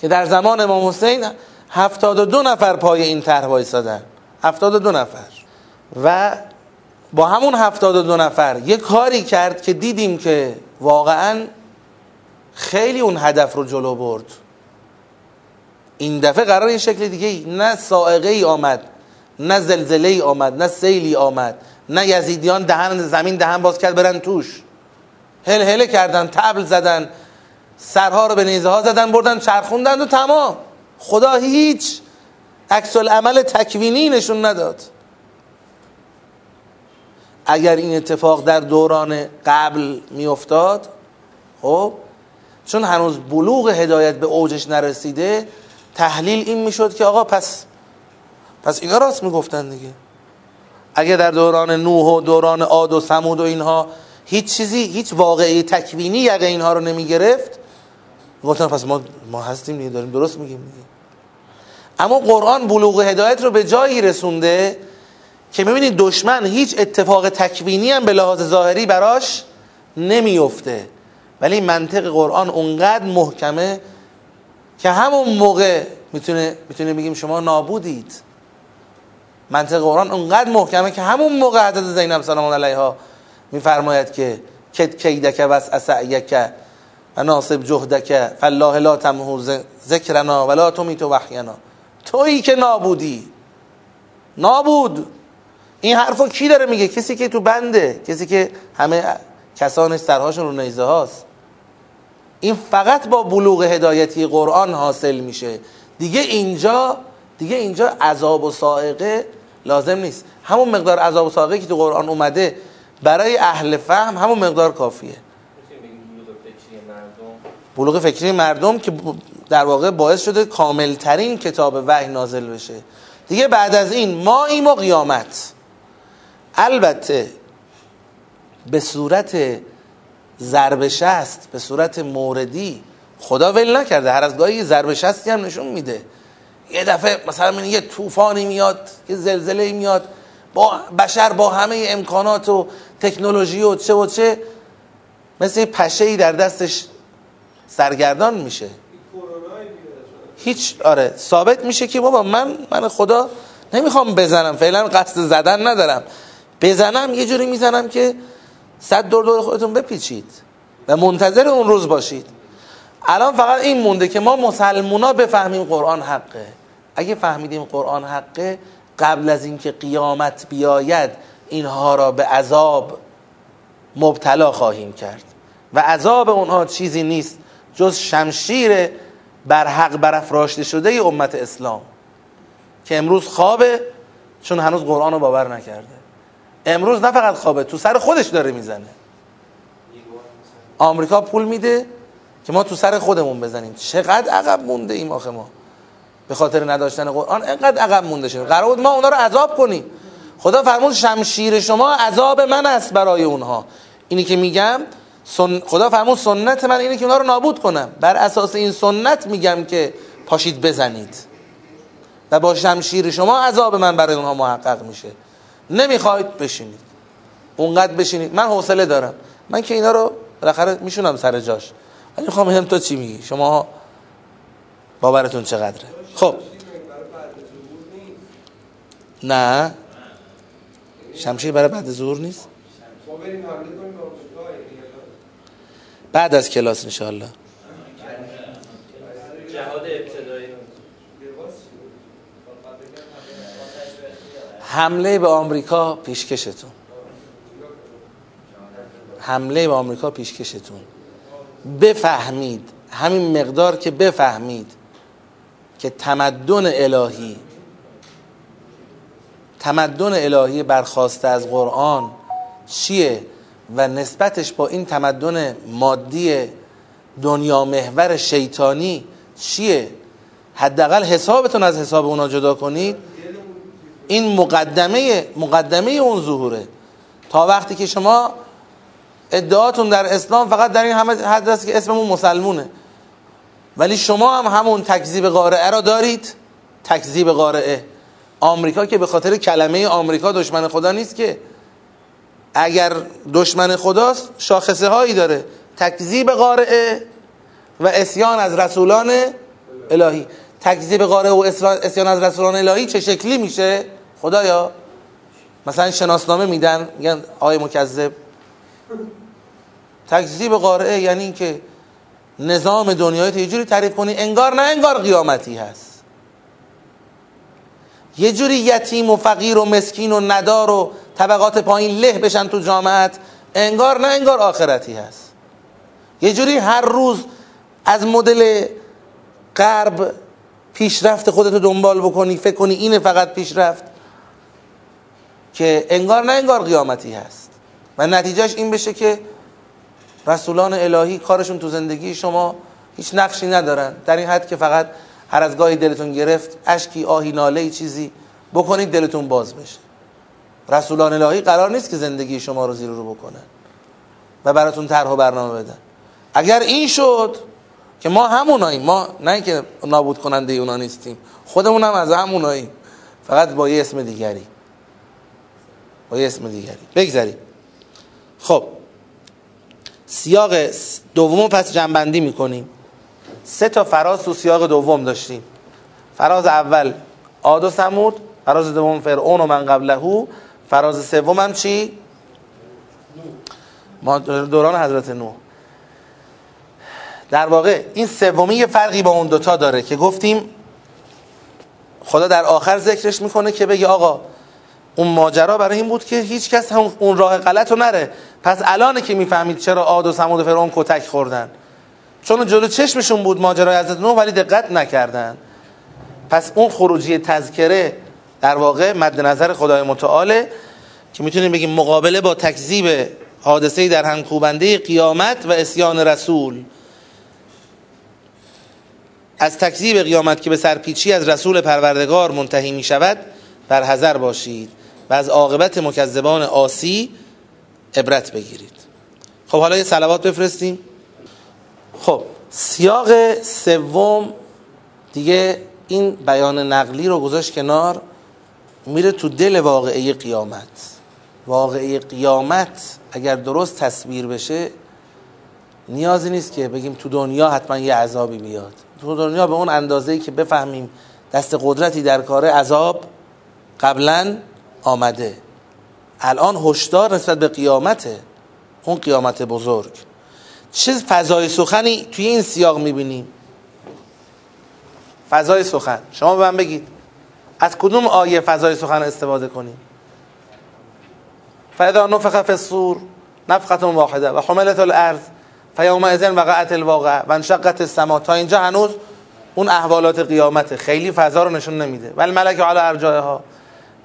که در زمان امام حسین هفتاد و دو نفر پای این طرح و دو نفر. و با همون هفتاد و دو نفر یک کاری کرد که دیدیم که واقعا خیلی اون هدف رو جلو برد. این دفعه قرار یه شکل دیگه ای. نه سائقه ای آمد نه زلزله ای آمد نه سیلی آمد نه یزیدیان دهن زمین دهن باز کرد برن توش. هل هله کردن تبل زدن سرها رو به نیزه ها زدن بردن چرخوندن و تمام. خدا هیچ عکس عمل تکوینی نشون نداد. اگر این اتفاق در دوران قبل میافتاد خب چون هنوز بلوغ هدایت به اوجش نرسیده تحلیل این می‌شد که آقا پس پس اینا راست می‌گفتن دیگه. اگه در دوران نوح و دوران عاد و ثمود و اینها هیچ چیزی هیچ واقعی تکوینی یقه اینها رو نمی‌گرفت گفتن پس ما ما هستیم دیگه داریم درست میگیم دیگه. اما قرآن بلوغ هدایت رو به جایی رسونده که می‌بینید دشمن هیچ اتفاق تکوینی هم به لحاظ ظاهری براش نمیفته ولی منطق قرآن اونقدر محکمه که همون موقع می‌تونه می‌تونه بگیم شما نابودید. منطق قرآن اونقدر محکمه که همون موقع حضرت زینب سلام علیها میفرماید که کد کیدک و اسعیک. و ناصب جهدک فالله لا تمهو ذکرنا ولا تمیت وحینا. تویی که نابودی. نابود. این حرفو کی داره میگه؟ کسی که تو بنده کسی که همه کسانش سرهاشون رو نیزه هاست. این فقط با بلوغ هدایتی قرآن حاصل میشه. دیگه اینجا دیگه اینجا عذاب و سائقه لازم نیست. همون مقدار عذاب و سائقه که تو قرآن اومده برای اهل فهم همون مقدار کافیه. بلوغ فکری مردم که در واقع باعث شده کاملترین کتاب وحی نازل بشه. دیگه بعد از این ما ایم و قیامت. البته به صورت ضرب شست به صورت موردی خدا ول نکرده. هر از گاهی یه ضرب شستی هم نشون میده. یه دفعه مثلا یه طوفانی میاد یه زلزله میاد با بشر با همه امکانات و تکنولوژی و چه و چه مثل پشه ای در دستش سرگردان میشه. هیچ آره ثابت میشه که بابا من من خدا نمی‌خوام بزنم فعلا قصد زدن ندارم. بزنم یه جوری می‌زنم که صد دور دور خودتون بپیچید و منتظر اون روز باشید. الان فقط این مونده که ما مسلمونا بفهمیم قرآن حقه. اگه فهمیدیم قرآن حقه قبل از اینکه قیامت بیاید اینها را به عذاب مبتلا خواهیم کرد. و عذاب اونها چیزی نیست جز شمشیر بر حق برافراشته شده امت اسلام که امروز خوابه چون هنوز قرآن رو باور نکرده. امروز نه فقط خوابه تو سر خودش داره می‌زنه. آمریکا پول میده که ما تو سر خودمون بزنیم. چقدر عقب مونده ایم آخه ما؟ به خاطر نداشتن قرآن اینقدر عقب مونده شده قرار بود ما اونا رو عذاب کنیم. خدا فرمود شمشیر شما عذاب من است برای اونها. اینی که میگم سن... خدا فرمود سنت من اینه که اونا رو نابود کنم. بر اساس این سنت میگم که پاشید بزنید. و با شمشیر شما عذاب من برای اونها محقق میشه. نمی‌خواید بشینید. اونقدر بشینید. من حوصله دارم. من که اینا رو بالاخره میشونم سر جاش. ولی می‌خوام هم تو چی میگی؟ شما باورتون چقدره؟ خب. نه. شمشیر برای بعد ظهور نیست. بعد از کلاس انشاءالله. حمله به آمریکا پیشکشتون. حمله به آمریکا پیشکشتون. بفهمید همین مقدار که بفهمید که تمدن الهی تمدن الهی برخواسته از قرآن چیه؟ و نسبتش با این تمدن مادی دنیا محور شیطانی چیه؟ حداقل حسابتون از حساب اونا جدا کنید. این مقدمه مقدمه اون ظهوره. تا وقتی که شما ادعاتون در اسلام فقط در این همه حد است که اسممون مسلمونه. ولی شما هم همون تکذیب قارعه را دارید. تکذیب قارعه. آمریکا که به خاطر کلمه آمریکا دشمن خدا نیست که اگر دشمن خداست شاخصه هایی داره. تکذیب قارعه و اسیان از رسولان الهی. تکذیب قارعه و اسیان از رسولان الهی چه شکلی میشه؟ خدایا؟ مثلا شناسنامه میدن میگن آقای مکذب. تکذیب قارعه یعنی اینکه نظام دنیای یه جوری تعریف کنی انگار نه انگار قیامتی هست. یه جوری یتیم و فقیر و مسکین و ندار و طبقات پایین له بشن تو جامعت انگار نه انگار آخرتی هست. یه جوری هر روز از مدل غرب پیشرفت خودتو دنبال بکنی فکر کنی اینه فقط پیشرفت که انگار نه انگار قیامتی هست. و نتیجهش این بشه که رسولان الهی کارشون تو زندگی شما هیچ نقشی ندارن. در این حد که فقط هر از گاهی دلتون گرفت اشکی آهی ناله چیزی بکنید دلتون باز بشه. رسولان الهی قرار نیست که زندگی شما رو زیر رو بکنن و براتون طرح و برنامه بدن. اگر این شد که ما هموناییم ما نه که نابود کننده اونا نیستیم خودمون هم از هموناییم. فقط با یه اسم دیگری. با یه اسم دیگری. بگذاریم. خب. سیاق دوم پس جنبندی می‌کنیم. سه تا فراز تو سیاق دوم داشتیم. فراز اول عاد و سمود فراز دوم فرعون و من قبلهو. فراز سوم هم چی؟ دوران حضرت نوح. در واقع این سومی یه فرقی با اون دوتا داره که گفتیم خدا در آخر ذکرش می‌کنه که بگه آقا اون ماجرا برای این بود که هیچ کس هم اون راه غلط رو نره. پس الانه که می‌فهمید چرا عاد و سمود و فرعون کتک خوردن. چون جلو چشمشون بود ماجرای حضرت نوح ولی دقت نکردن. پس اون خروجی تذکره در واقع مد نظر خدای متعاله که می‌تونیم بگیم مقابله با تکذیب حادثه در همکوبنده قیامت و اسیان رسول. از تکذیب قیامت که به سرپیچی از رسول پروردگار منتهی می شود در حذر باشید و از عاقبت مکذبان آسی عبرت بگیرید. خب حالا یه سلوات بفرستیم. خب سیاق سوم دیگه این بیان نقلی رو گذاشت کنار. میره تو دل واقعه قیامت. واقعه قیامت اگر درست تصویر بشه نیازی نیست که بگیم تو دنیا حتما یه عذابی بیاد تو دنیا به اون اندازه‌ای که بفهمیم دست قدرتی در کار عذاب قبلا آمده. الان هشدار نسبت به قیامته. اون قیامت بزرگ. چه فضای سخنی توی این سیاق می‌بینیم؟ فضای سخن. شما به من بگید. از کدوم آیه فضای سخن استفاده کنیم؟ فاذا نفخ فی الصور نفخه واحده و حملت الارض فیومئذ وقعت الواقع و انشقت السما تا اینجا هنوز اون احوالات قیامت. خیلی فضا رو نشون نمیده. ولی ملک علی ارجائها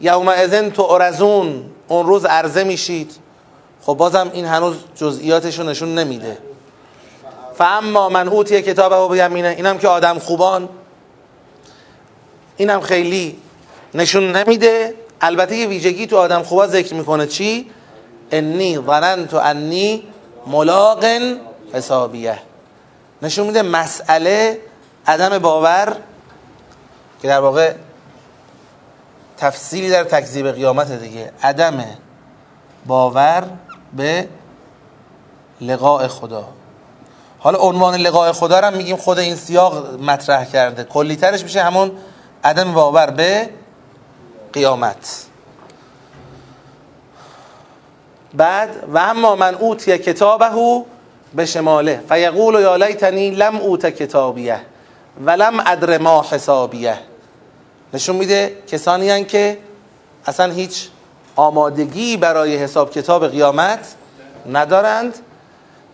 یومئذ ارزون اون روز عرضه میشید. خب بازم این هنوز جزئیاتش رو نشون نمیده. فاما من اوتی کتابه و بیمینه اینم که آدم خوبان. اینم خیلی نشون نمیده. البته یه ویژگی تو آدم خوبا ذکر می‌کنه چی؟ انی ظننت انی ملاق حسابیه. نشون میده مسئله عدم باور که در واقع تفصیلی در تکذیب قیامت دیگه. عدم باور به لقاء خدا. حالا عنوان لقاء خدا رو هم میگیم خود این سیاق مطرح کرده. کلی ترش میشه همون عدم باور به قیامت. بعد و اما من اوتی کتابه به شماله فیقول یا لیتنی لم اوت کتابیه ولم ادر ما حسابیه. نشون میده کسانی هن که اصلا هیچ آمادگی برای حساب کتاب قیامت ندارند.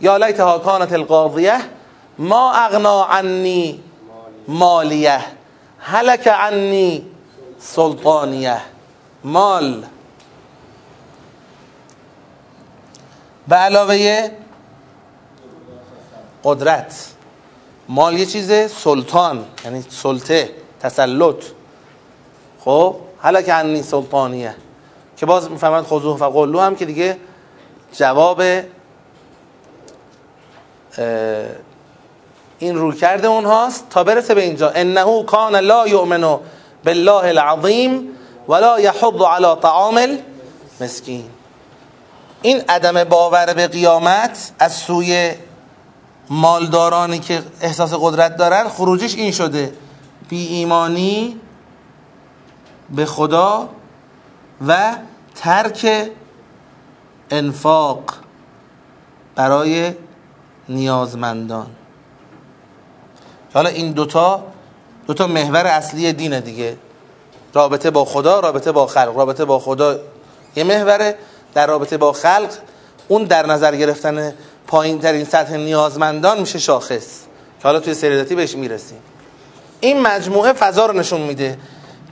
یا لیتها کانت القاضیه ما اغنا عنی مالیه هلک عنی سلطانیه. مال. به علاوه قدرت. مال یه چیزه سلطان یعنی سلطه تسلط. خب حالا که عنی سلطانیه. که باز می‌فهمند خضوع و قلو هم که دیگه جواب این رو کرده اونهاست تا برسه به اینجا. انه کان لا یؤمن بالله العظیم ولا یحض علی طعام المسکین. این عدم باور به قیامت از سوی مالدارانی که احساس قدرت دارن خروجش این شده. بی ایمانی به خدا و ترک انفاق برای نیازمندان. حالا این دوتا دوتا محور اصلی دینه دیگه. رابطه با خدا رابطه با خلق. رابطه با خدا یه محوره. در رابطه با خلق اون در نظر گرفتن پایین ترین سطح نیازمندان میشه شاخص. که حالا توی سریداتی بهش می‌رسیم. این مجموعه فضا رو نشون میده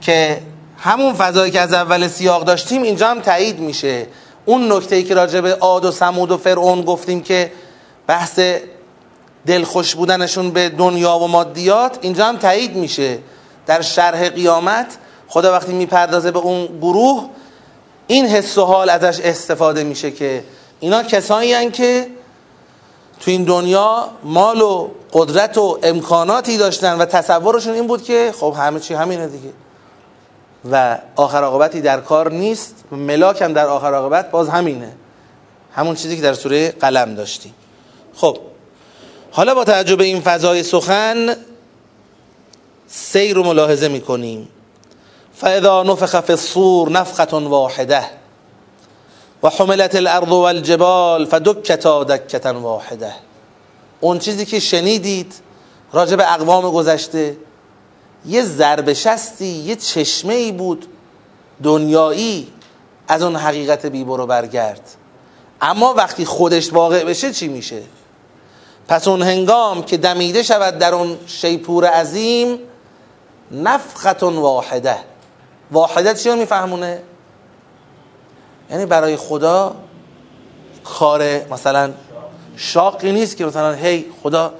که همون فضایی که از اول سیاق داشتیم اینجا هم تایید میشه. اون نکته ای که راجع به عاد و سمود و فرعون گفتیم که بحث دلخوش بودنشون به دنیا و مادیات اینجا هم تایید میشه. در شرح قیامت خدا وقتی می‌پردازه به اون گروه این حس و حال ازش استفاده میشه که اینا کسایی هن که تو این دنیا مال و قدرت و امکاناتی داشتن و تصورشون این بود که خب همه چی همینه دیگه. و آخر عاقبتی در کار نیست ملاک هم در آخر عاقبت باز همینه. همون چیزی که در سوره قلم داشتیم. خب حالا با توجه به این فضای سخن سیر رو ملاحظه می‌کنیم. فاذا نفخ فی الصور نفخه واحده و حملت الارض والجبال فدکتا دکتا واحده اون چیزی که شنیدید راجع به اقوام گذشته یه ضرب شستی یه چشمه ای بود دنیایی از اون حقیقت بی برو برگرد. اما وقتی خودش واقع بشه چی میشه؟ پس اون هنگام که دمیده شود در اون شیپور عظیم نفختون واحده. واحده چی رو میفهمونه؟ یعنی برای خدا کار مثلا شاقی نیست که مثلا هی خدا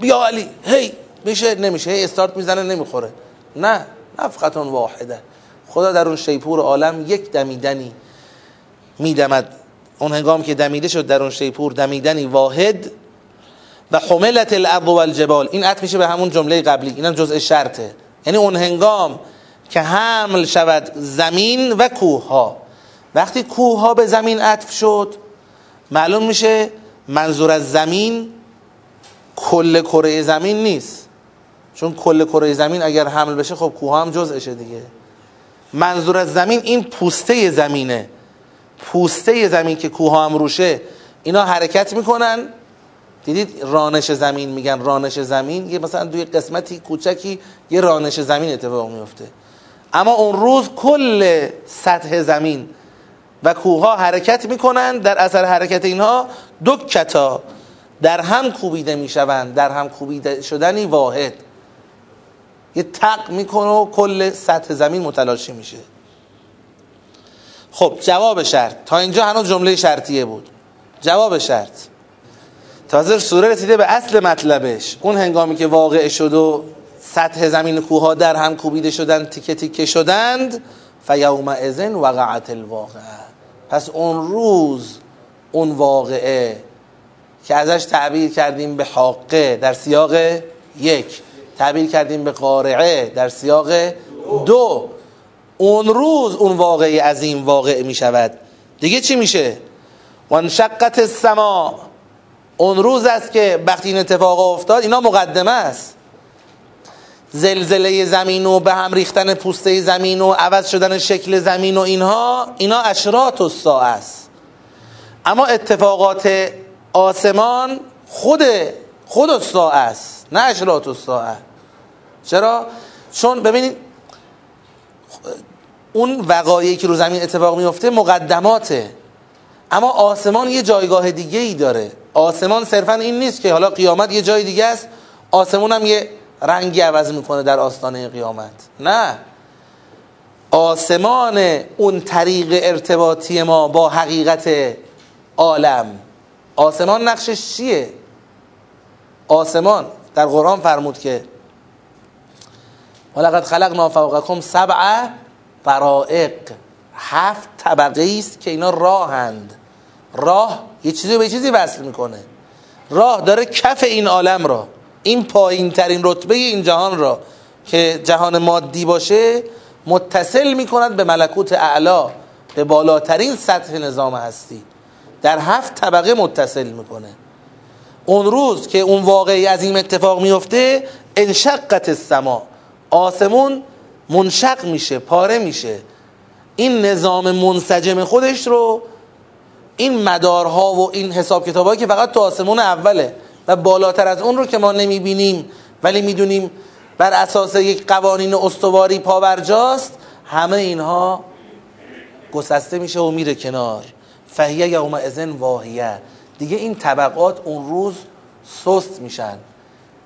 بیا علی هی میشه نمیشه هی استارت می‌زنه نمی‌خوره. نه نفختون واحده. خدا در اون شیپور عالم یک دمیدنی میدمد. اون هنگام که دمیده شد در اون شیپور دمیدنی واحد و حملت الارض والجبال. این عطف میشه به همون جمله قبلی. اینم جزء شرطه. یعنی اون هنگام که حمل شود زمین و کوه ها وقتی کوه ها به زمین عطف شد معلوم میشه منظور از زمین کل کره زمین نیست. چون کل کره زمین اگر حمل بشه خب کوه هم جزءشه دیگه. منظور از زمین این پوسته زمینه. پوسته زمین که کوه هم روشه اینا حرکت می‌کنن. دیدید رانش زمین میگن رانش زمین یه مثلا دوی قسمتی کوچکی یه رانش زمین اتفاق میفته. اما اون روز کل سطح زمین و کوه حرکت می‌کنن در اثر حرکت اینها دو کتا در هم کوبیده می‌شوند در هم کوبیده شدنی واحد. یه تق می‌کنه و کل سطح زمین متلاشی میشه. خب جواب شرط. تا اینجا هنوز جمله شرطیه بود. جواب شرط. تازه سوره رسیده به اصل مطلبش. اون هنگامی که واقع شد و سطح زمین کوها در هم کوبیده شدن تیکه تیکه شدند فیوم ازن وقعت الواقعه. پس اون روز اون واقعه که ازش تعبیر کردیم به حاقه در سیاق یک تعبیر کردیم به قارعه در سیاق دو. اون روز اون واقعی عظیم واقع می شود دیگه چی میشه؟ وانشقت السما. اون روز است که وقتی این اتفاق افتاد اینا مقدمه است. زلزله زمین و به هم ریختن پوسته زمین و عوض شدن شکل زمین و اینها اینا اشرات الساعه است. اما اتفاقات آسمان خود خود الساعه است نه اشرات الساعه. چرا؟ چون ببینید اون وقایعی که رو زمین اتفاق میفته مقدماته. اما آسمان یه جایگاه دیگه ای داره. آسمان صرفا این نیست که حالا قیامت یه جای دیگه است. آسمون هم یه رنگی عوض می‌کنه در آستانه قیامت. نه. آسمان اون طریق ارتباطی ما با حقیقت عالم. آسمان نقشش چیه؟ آسمان. در قرآن فرمود که ولقد خلقنا فوقکم سبع برائق هفت طبقه است که اینا راهند. راه یه چیزی به چیزی وصل می‌کنه. راه داره کف این عالم را این پایین ترین رتبه این جهان را که جهان مادی باشه متصل می‌کند به ملکوت اعلا به بالاترین سطح نظام هستی. در هفت طبقه متصل می‌کنه. اون روز که اون واقعی از این اتفاق میفته انشقت السما. آسمون منشق میشه پاره میشه. این نظام منسجم خودش رو این مدارها و این حساب کتابهایی که فقط تو آسمون اوله و بالاتر از اون رو که ما نمی‌بینیم ولی می‌دونیم بر اساس یک قوانین استواری پاورجاست همه اینها گسسته میشه و میره کنار. فهیه یوم ازن واهیه. دیگه این طبقات اون روز سست میشن.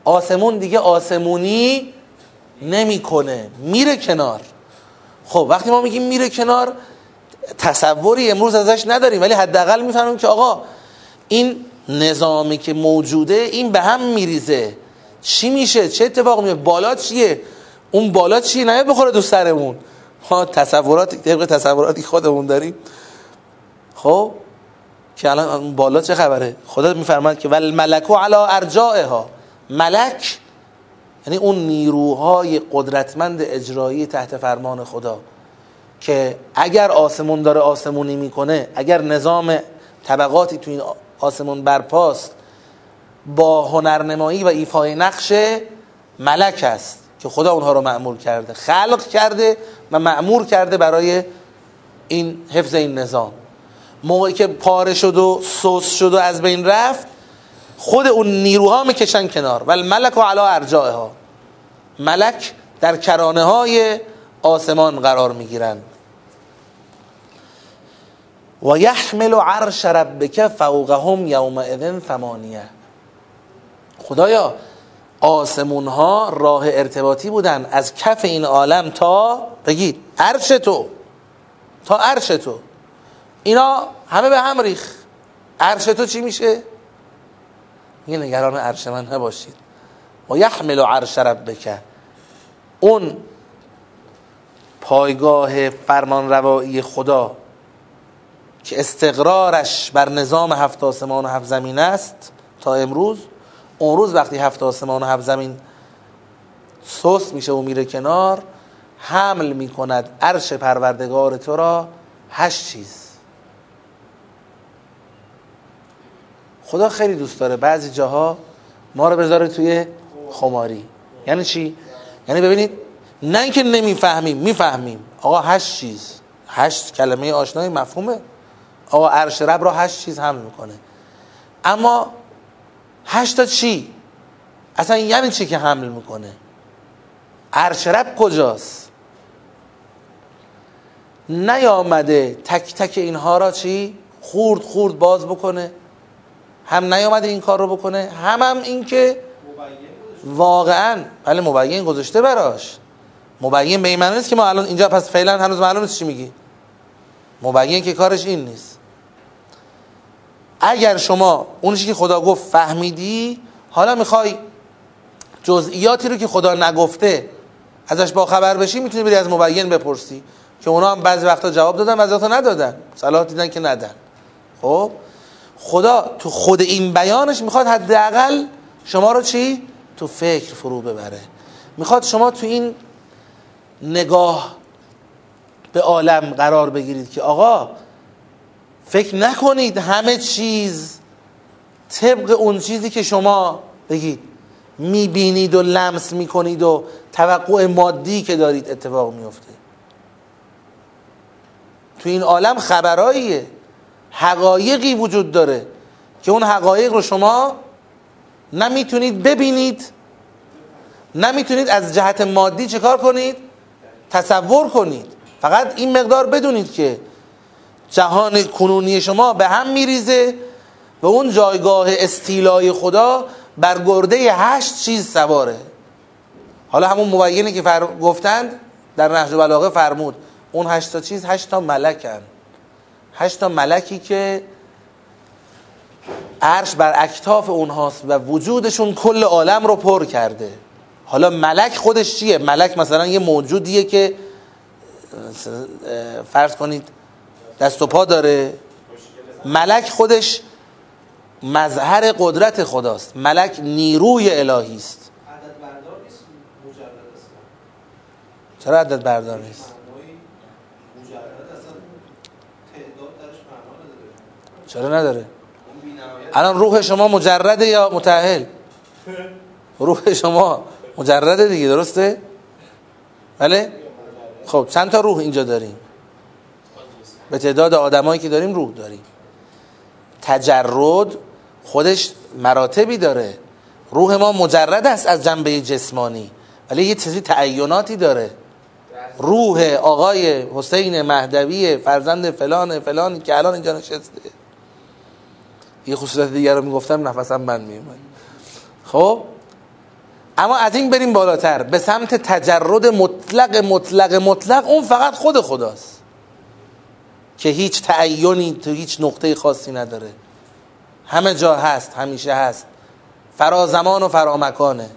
آسمون دیگه آسمونی نمی‌کنه. میره کنار. خب وقتی ما میگیم میره کنار تصوری امروز ازش نداریم ولی حداقل می‌فهمیم که آقا این نظامی که موجوده این به هم میریزه. چی میشه؟ چه اتفاق میفته بالا چیه؟ اون بالا چیه؟ نه بخوره دو سرمون. ما تصورات طبق تصوراتی خودمون داریم. خب؟ که الان بالا چه خبره؟ خدا میفرماد که ول ملکو علی ارجائها. ملک یعنی اون نیروهای قدرتمند اجرایی تحت فرمان خدا. که اگر آسمون داره آسمونی می‌کنه اگر نظام طبقاتی تو این آسمون برپاست با هنرنمایی و ایفای نقش ملک است که خدا اونها رو معمول کرده خلق کرده و معمور کرده برای این حفظ این نظام. موقعی که پاره شد و سوس شد و از بین رفت خود اون نیروها می‌کشن کنار. و الملک و علا ارجائها. ملک در کرانه های آسمان قرار می‌گیرند و یحمل عرش ربک فوقهم یومئذ ثمانیه. خدایا آسمون ها راه ارتباطی بودن از کف این عالم تا بگید عرش تو تا عرش تو. اینا همه به هم ریخ عرش تو چی میشه؟ یه نگران عرش من نباشید. و یحمل عرش ربک. اون پایگاه فرمان روایی خدا که استقرارش بر نظام هفت آسمان و هفت زمین است تا امروز اون روز وقتی هفت آسمان و هفت زمین سست میشه و میره کنار حمل می‌کند عرش پروردگار تو را هشت چیز. خدا خیلی دوست داره بعضی جاها ما رو بذاره توی خماری. یعنی چی؟ یعنی ببینید نه اینکه نمی‌فهمیم می‌فهمیم. آقا هشت چیز هشت کلمه آشنای مفهومه. آقا عرش رب را هشت چیز حمل می‌کنه. اما هشت تا چی؟ اصلا یعنی چی که حمل می‌کنه؟ عرش رب کجاست؟ نیامده تک تک اینها را چی؟ خورد خورد باز بکنه. هم نیامده این کار رو بکنه هم هم این که واقعا بله مبین گذاشته براش. مبین به این معنی نیست که ما الان اینجا پس فعلا هنوز معلوم نیست چی میگی. مبین که کارش این نیست. اگر شما اونشی که خدا گفت فهمیدی حالا می‌خوای جزئیاتی رو که خدا نگفته ازش با خبر بشی می‌تونی بری از مبین بپرسی. که اونا هم بعضی وقتا جواب دادن بعضی وقتا ندادن. صلاح دیدن که ندن. خب؟ خدا تو خود این بیانش می‌خواد حداقل شما رو چی؟ تو فکر فرو ببره. می‌خواد شما تو این نگاه به عالم قرار بگیرید که آقا فکر نکنید همه چیز طبق اون چیزی که شما بگید. می‌بینید و لمس می‌کنید و توقع مادی که دارید اتفاق میفته تو این عالم خبراییه. حقایقی وجود داره که اون حقایق رو شما نمی‌تونید ببینید. نمی‌تونید از جهت مادی چه کار کنید؟ تصور کنید. فقط این مقدار بدونید که جهان کنونی شما به هم میریزه و اون جایگاه استیلای خدا بر گرده هشت چیز سواره. حالا همون مبینه که فر... گفتند در نهج بلاغه فرمود اون هشت تا چیز هشت تا ملکن. هشت تا ملکی که عرش بر اکتاف اونهاست و وجودشون کل عالم رو پر کرده. حالا ملک خودش چیه؟ ملک مثلا یه موجودیه که فرض کنید دست و پا داره. ملک خودش مظهر قدرت خداست. ملک نیروی الهی است. چرا عدد بردار نیست چرا نداره؟ الان روح شما مجرده یا متأهل؟ روح شما مجرده دیگه درسته؟ بله؟ خب چند تا روح اینجا داریم؟ به تعداد آدمایی که داریم روح داریم. تجرد خودش مراتبی داره. روح ما مجرد است از جنبه جسمانی ولی یه چیزی تعیناتی داره. روح آقای حسین مهدوی فرزند فلان فلانی که الان اینجا نشسته. یه خصوصیت دیگر رو می‌گفتم نفسم بند میومد خب؟ اما از این بریم بالاتر. به سمت تجرد مطلق مطلق مطلق اون فقط خود خداست. که هیچ تعینی تو هیچ نقطه خاصی نداره. همه جا هست همیشه هست. فرازمان و فرامکانه.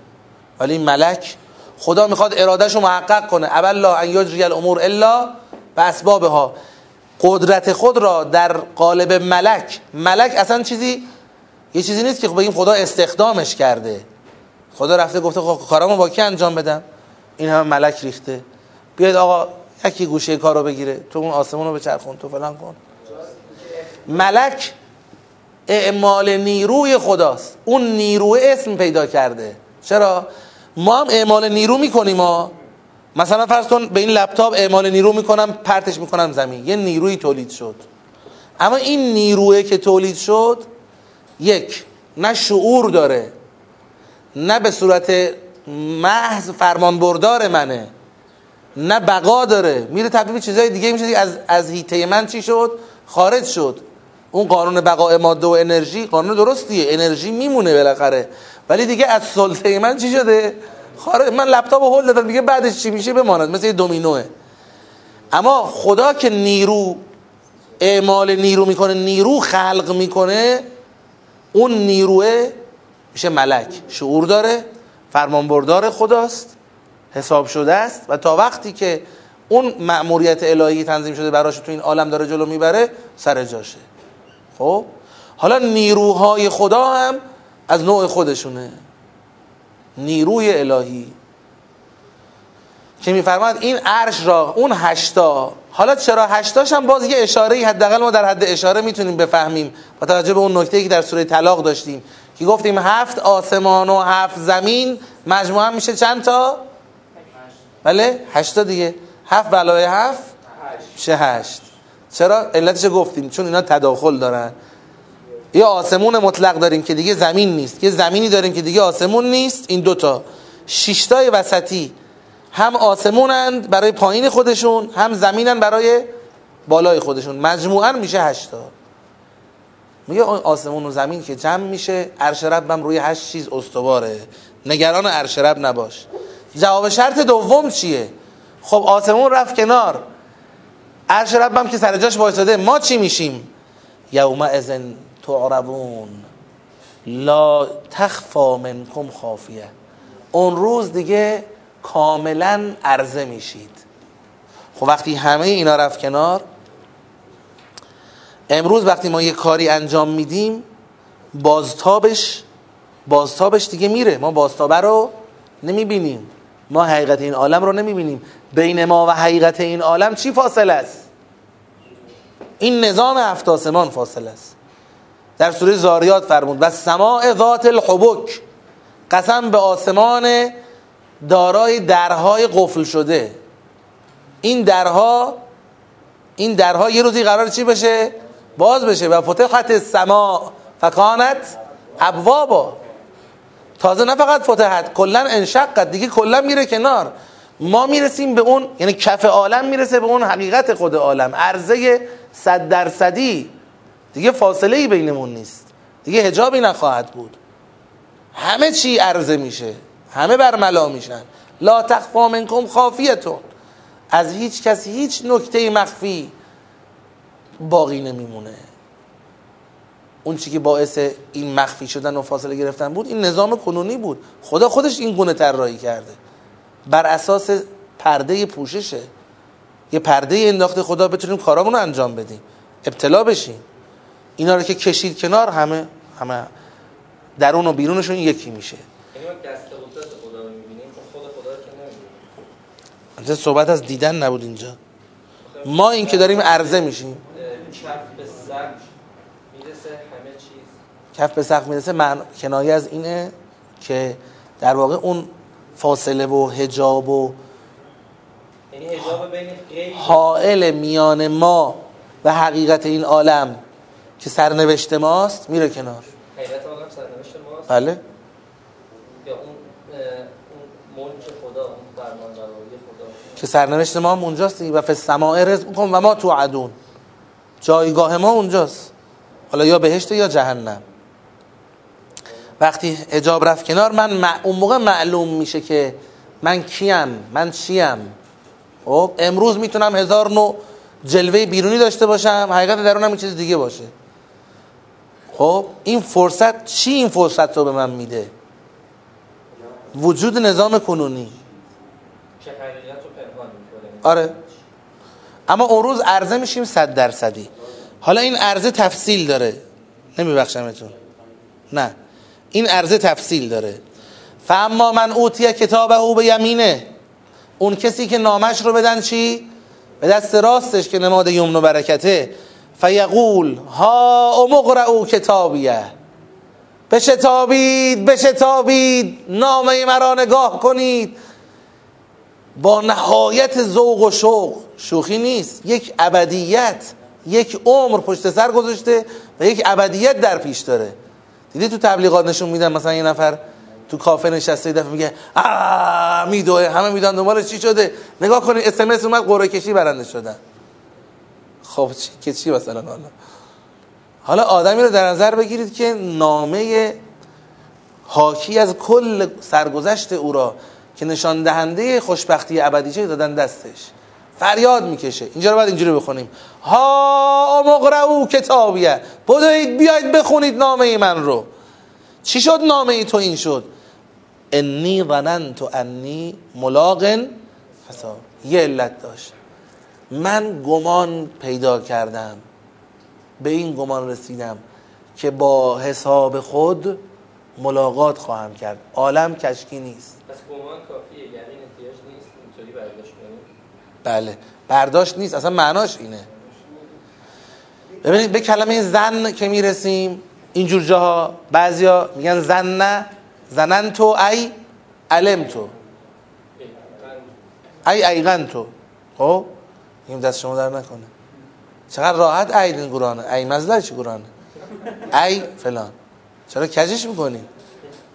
ولی ملک خدا می‌خواد ارادهش رو محقق کنه. ابلا ان یجری الامور الا به اسبابها. قدرت خود را در قالب ملک ملک اصلا چیزی یه چیزی نیست که بگیم خدا استخدامش کرده. خدا رفته گفته خب کارامو با کی انجام بدم؟ این همه ملک ریخته. بیاید آقا یکی گوشه کارو بگیره. تو اون آسمون رو بچرخون تو فلان کن. ملک اعمال نیروی خداست. اون نیروی اسم پیدا کرده. چرا؟ ما هم اعمال نیرو می‌کنیم ما مثلا فرض کن به این لپتاپ اعمال نیرو می‌کنم پرتش می‌کنم زمین. یه نیروی تولید شد. اما این نیروی که تولید شد یک نه شعور داره. نه به صورت محض فرمان بردار منه. نه بقا داره. میره تبدیل چیزای دیگه میشه از از هیته من چی شد؟ خارج شد. اون قانون بقای ماده و انرژی قانون درستیه. انرژی میمونه بالاخره. ولی دیگه از سلطه من چی شده؟ خارج. من لپتاپ هول دادم. دیگه بعدش چی میشه؟ بماند. مثل دومینوه. اما خدا که نیرو اعمال نیرو می‌کنه نیرو خلق می‌کنه اون نیروه میشه ملک. شعور داره فرمانبردار خداست. حساب شده است و تا وقتی که اون مأموریت الهی تنظیم شده براش تو این عالم داره جلو می‌بره سر جاشه. خب؟ حالا نیروهای خدا هم از نوع خودشونه. نیروی الهی. که میفرماد این عرش را اون هشتا حالا چرا هشتاش هم باز یه اشاره حداقل ما در حد اشاره می‌تونیم بفهمیم. با توجه به اون نکته که در سوره طلاق داشتیم. که گفتیم هفت آسمان و هفت زمین مجموعا میشه چند تا؟ بله؟ هشتا دیگه. هفت بلای هفت؟ میشه هشت؟ چرا؟ علتش گفتیم چون اینا تداخل دارن. یه آسمون مطلق داریم که دیگه زمین نیست. یه زمینی داریم که دیگه آسمون نیست. این دوتا. شیشتای وسطی هم آسمونند برای پایین خودشون هم زمینن برای بالای خودشون. مجموعا میشه هشتا. میگه آسمون و زمین که جمع میشه عرش ربم روی هشت چیز استواره. نگران عرش رب نباش. جواب شرط دوم چیه؟ خب آسمون رفت کنار. عرش ربم که سر جاش وایساده ما چی میشیم؟ یوم ازن تعربون لا تخفا منکم خافیه. اون روز دیگه کاملا عرضه میشید. خب وقتی همه اینا رفت کنار امروز وقتی ما یه کاری انجام میدیم بازتابش بازتابش دیگه میره. ما بازتابه رو نمی‌بینیم. ما حقیقت این عالم رو نمی‌بینیم. بین ما و حقیقت این عالم چی فاصله است؟ این نظام هفت آسمان فاصله است. در سوره زاریات فرمود و سماع ذات الحبک. قسم به آسمان دارای درهای قفل شده. این درها این درها یه روزی قرار چی بشه؟ باز بشه. و فتحت السماء فکانت ابوابا. تازه نه فقط فتحت کلا انشقت. دیگه کلا میره کنار. ما می‌رسیم به اون یعنی کف عالم می‌رسه به اون حقیقت خود عالم. عرضه صد درصدی. دیگه فاصله ای بینمون نیست. دیگه هجابی نخواهد بود. همه چی عرضه میشه. همه برملا میشن. لا تخفا منکم خافیتون. از هیچ کسی هیچ نکته مخفی باقی نمیمونه. اون چی که باعث این مخفی شدن و فاصله گرفتن بود این نظام کنونی بود. خدا خودش این گونه طراحی کرده. بر اساس پرده پوششه. یه پرده انداخته خدا بتونیم کارامون رو انجام بدیم. ابتلا بشیم اینا رو که کشید کنار همه همه درون و بیرونشون یکی میشه. یعنی اینجا صحبت از دیدن نبود اینجا. ما این که داریم عرضه میشیم کف به سقف می‌رسه همه چیز کف به سقف می‌رسه معنی کنایه از اینه که در واقع اون فاصله و هجاب و یعنی حائل میان ما و حقیقت این عالم که سرنوشت ماست میره کنار. حقیقت عالم سرنوشت ماست؟ بله. یا اون ملک خدا اون خدا؟ که سرنوشت ما هم اونجاست. و فی السماء رزق کن و ما تو عدون جایگاه ما اونجاست. حالا یا بهشت یا جهنم. وقتی اجاب رفت کنار من مع- اون موقع معلوم میشه که من کیم من چیم. خب امروز می‌تونم هزار نوع جلوه بیرونی داشته باشم حقیقت درونم چیز دیگه باشه. خب این فرصت چی این فرصت رو به من میده؟ وجود نظام کنونی. آره. اما اون روز عرضه میشیم صد درصدی. حالا این عرضه تفصیل داره. نمیبخشمتون. نه. این عرضه تفصیل داره. فاما من اوتی کتابه او به یمینه اون کسی که نامش رو بدن چی؟ به دست راستش که نماد یمن و برکته. فیقول ها امقرعو کتابیه. بشتابید بشتابید نامه مرا نگاه کنید. با نهایت ذوق و شوق. شوخی نیست. یک ابدیت یک عمر پشت سر گذاشته و یک ابدیت در پیش داره. دیدی تو تبلیغات نشون میدن مثلا یه نفر تو کافه نشسته دفعه میگه آ میدوه. همه میدون دنبال چی شده. نگاه کنید SMS اومد قرعه کشی برنده شدن. خب چی که چی مثلا؟ حالا. حالا آدمی رو در نظر بگیرید که نامه حاکی از کل سرگذشت او را که نشان دهنده خوشبختی ابدیشه دادن دستش. فریاد می‌کشه. اینجا رو باید اینجوری بخونیم. هاؤم اقرءوا کتابیه. بدوید بیاید بخونید نامه من رو. چی شد نامه تو این شد؟ انی ظننت انی ملاق حساب یه علت داشت. من گمان پیدا کردم. به این گمان رسیدم که با حساب خود ملاقات خواهم کرد. عالم کشکی نیست. پس گمان کافیه یعنی نیست اینطوری برداشت بله. برداشت نیست. اصلا معناش اینه. ببینید به کلمه زن که می‌رسیم اینجور جاها بعضیا میگن زن نه. زنن تو ای علم تو. ای ایغن تو. خب؟ این دست شما در نکنه. چقدر راحت ای این قرآنه. ای مزدر چی قرآنه؟ ای فلان. چرا کجش می‌کنی؟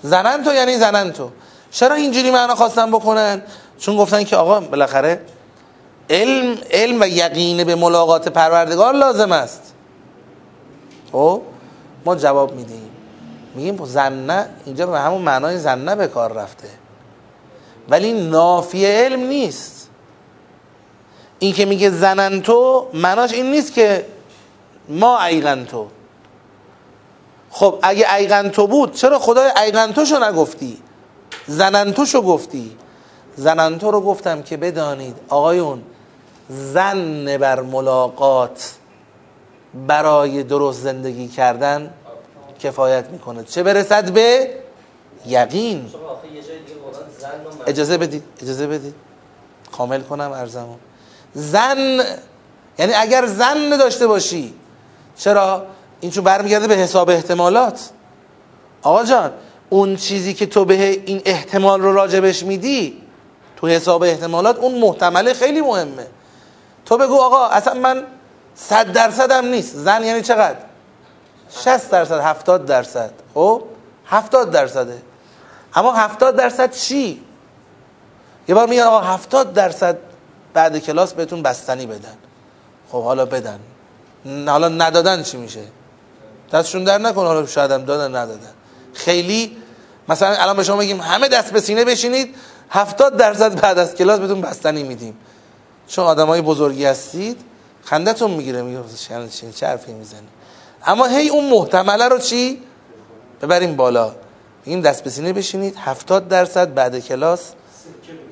زنن تو یعنی زنن تو. چرا اینجوری معنا خواستن بکنن؟ چون گفتن که آقا بالاخره علم علم و یقین به ملاقات پروردگار لازم است. خب ما جواب میدیم. میگیم زنه اینجا به همون معنای زنه به کار رفته. ولی نافی علم نیست. این که میگه زنن تو معناش این نیست که ما ایغن تو. خب اگه ایغن تو بود چرا خدای ایغن توشو نگفتی؟ زنن توشو گفتی. زنن تو رو گفتم که بدانید آقایون زن بر ملاقات برای درست زندگی کردن کفایت می‌کنه چه برسد به یقین. اجازه بدید اجازه بدید. کامل کنم ارزمو. زن یعنی اگر زن داشته باشی چرا؟ این چون برمیگرده به حساب احتمالات. آقا جان اون چیزی که تو به این احتمال رو راجبش میدی تو حساب احتمالات اون محتمله خیلی مهمه. تو بگو آقا اصلا من صد درصدم نیست. زن یعنی چقدر؟ شست درصد هفتاد درصد. خب؟ هفتاد درصده. اما هفتاد درصد چی؟ یه بار میگن آقا هفتاد درصد بعد کلاس بهتون بستنی بدن. خب حالا بدن. حالا ندادن چی میشه؟ دستشون در نکن حالا شاید هم دادن ندادن. خیلی مثلا الان به شما بگیم همه دست به سینه بشینید هفتاد درصد بعد از کلاس بهتون بستنی میدیم. چون آدم های بزرگی هستید خندتون می‌گیره میگه چه حرفی می‌زنی؟ اما هی اون محتمله رو چی؟ ببریم بالا. بگیم دست به سینه بشینید. هفتاد درصد بعد کلاس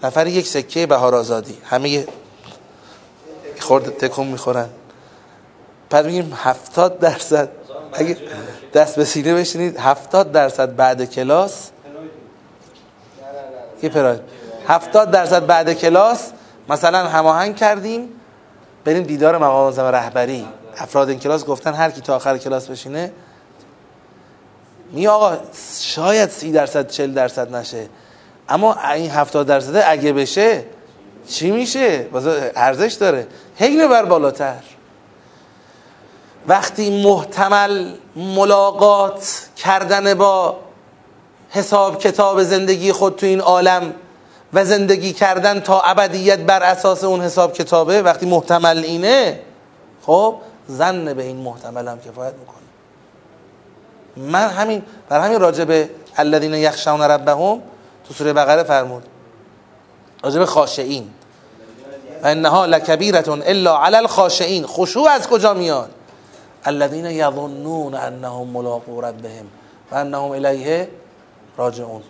نفر یک سکه بهار آزادی. همه یه خورده تکون می‌خورن. بعد میگیم هفتاد درصد. اگه. دست به سینه بشینید هفتاد درصد بعد کلاس. یه پراید. هفتاد درصد بعد کلاس مثلا هماهنگ کردیم بریم دیدار مقام رهبری. افراد این کلاس گفتن هر کی تا آخر کلاس بشینه می آقا شاید سی درصد چل درصد نشه. اما این هفتاد درصد اگه بشه چی میشه؟ ارزش داره. هی بر بالاتر. وقتی محتمل ملاقات کردن با حساب کتاب زندگی خود تو این عالم و زندگی کردن تا ابدیت بر اساس اون حساب کتابه وقتی محتمل اینه خب زن به این محتمل هم کفایت می‌کنه. من همین بر همین راجع به الذین یخشون ربهم تو سوره بقره فرمود. راجع به خاشعین. و انها لکبیرة الا علی الخاشعین. خشوع از کجا میاد؟ الذین یظنون انهم ملاقو ربهم و انهم الیه راجعون.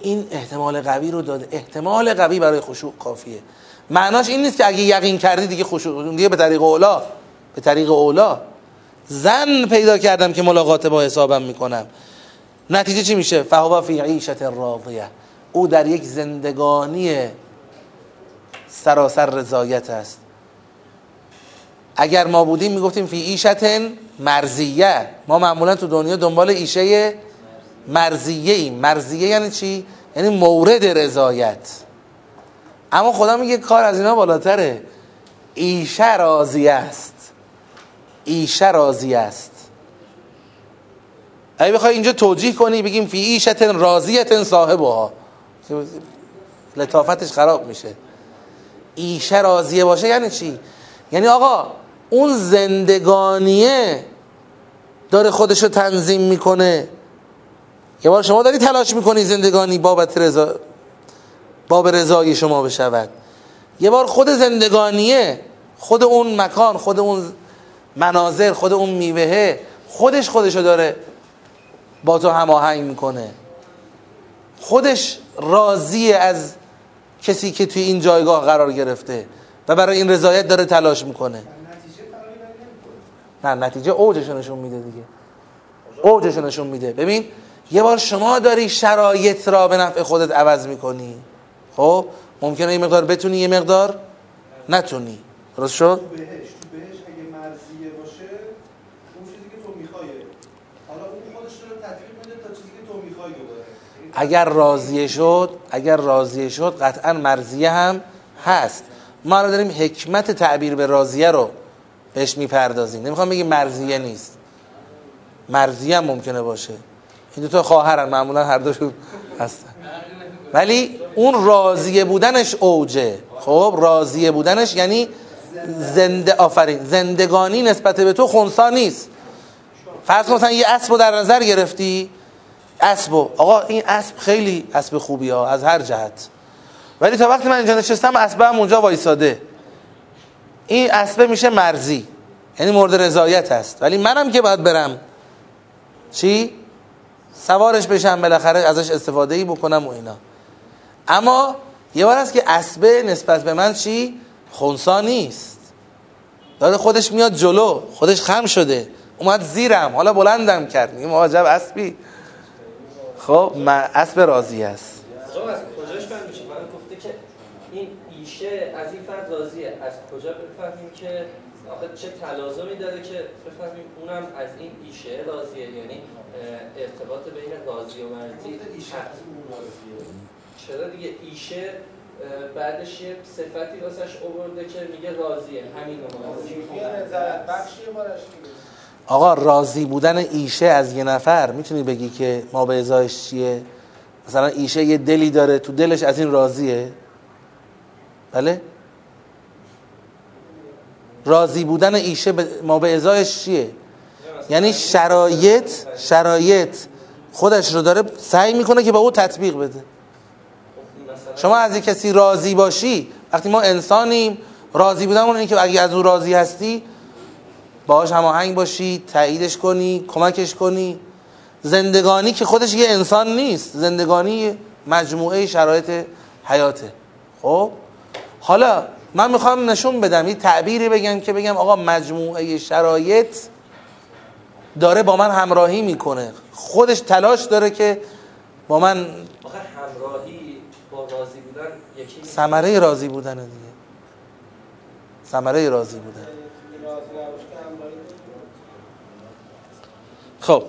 این احتمال قوی رو داده. احتمال قوی برای خشوع کافیه. معناش این نیست که اگه یقین کردی دیگه خشوع دیگه به طریق اولا به طریق اولا. زن پیدا کردم که ملاقات با حسابم می‌کنم. نتیجه چی میشه؟ فهو فی عیشت راضیه. او در یک زندگانی سراسر رضایت است. اگر ما بودیم می‌گفتیم فی عیشت مرزیه ما معمولا تو دنیا دنبال ایشه مرزیه ایم مرزیه یعنی چی؟ یعنی مورد رضایت. اما خدا میگه کار از اینا بالاتره. ایشه راضیه است. ایشه راضیه است. اگه بخوای اینجا توجیه کنی بگیم فی ایشت راضیت صاحبها. لطافتش خراب میشه. ایشه راضیه باشه یعنی چی؟ یعنی آقا اون زندگانیه داره خودشو تنظیم می‌کنه. یه بار شما داری تلاش می‌کنی زندگانی بابت رضا باب رضای شما بشود. یه بار خود زندگانیه خود اون مکان خود اون مناظر خود اون میوهه خودش خودشو داره با تو هماهنگ می‌کنه. خودش راضی از کسی که توی این جایگاه قرار گرفته و برای این رضایت داره تلاش می‌کنه. نه نتیجه اوجش نشون میده دیگه. اوجش نشون میده. ببین یه بار شما داری شرایط را به نفع خودت عوض می‌کنی. خب ممکنه یه مقدار بتونی یه مقدار نتونی. درست شد؟ تو بهش تو بهش اگه مرزیه باشه اون چیزی که تو می‌خوای. حالا اون خودش رو تطبیق میده تا چیزی که تو می‌خوای رو داره اگر راضیه شد اگر راضیه شد قطعا مرزیه هم هست. ما رو داریم حکمت تعبیر به راضیه رو بهش می‌پردازیم. نمی‌خوام بگیم مرزیه نیست. مرزیه هم ممکنه باشه. این دو تا خواهرن معمولا هر دوشون هستن. ولی اون راضیه بودنش اوجه. خب راضیه بودنش یعنی زنده آفرین زندگانی نسبت به تو خونسا نیست. فرض کن مثلا یه اسب در نظر گرفتی. اسب آقا این اسب خیلی اسب خوبی ها از هر جهت. ولی تا وقتی من اینجا نشستم اسب هم اونجا وایساده. این اسبه میشه مرزی. یعنی مورد رضایت هست ولی منم که باید برم. چی؟ سوارش بشم بالاخره ازش استفاده ای بکنم و اینا. اما یه بار هست که اسبه نسبت به من چی؟ خونسا نیست. داره خودش میاد جلو خودش خم شده. اومد زیرم حالا بلندم کرد. میگه عجب اسبی. خب من اسب راضی است. که این ایشه از این فرد راضیه. از کجا بفهمیم که آخه چه تلازمی داره که بفهمیم اونم از این ایشه راضیه؟ یعنی ارتباط بین راضی و اون راضیه چرا دیگه؟ ایشه بعدش یه صفتی واسش آورده که میگه راضیه. همین آقا راضی بودن ایشه از یه نفر می‌تونی بگی که ما به ازایش چیه؟ مثلا ایشه یه دلی داره تو دلش از این راضیه؟ بله؟ راضی بودن ایشه ما به ازایش چیه؟ یعنی شرایط شرایط خودش رو داره سعی می‌کنه که با او تطبیق بده. شما از یک کسی راضی باشی وقتی ما انسانیم راضی بودن اون که اگه از او راضی هستی باهاش هماهنگ باشی تاییدش کنی کمکش کنی. زندگانی که خودش یه انسان نیست زندگانی مجموعه شرایط حیاته. خب؟ حالا من می‌خوام نشون بدم یه تعبیری بگم که بگم آقا مجموعه شرایط داره با من همراهی می‌کنه. خودش تلاش داره که با من همراهی با راضی بودن یکی. ثمره راضی بودن دیگه. ثمره راضی بودن. خب.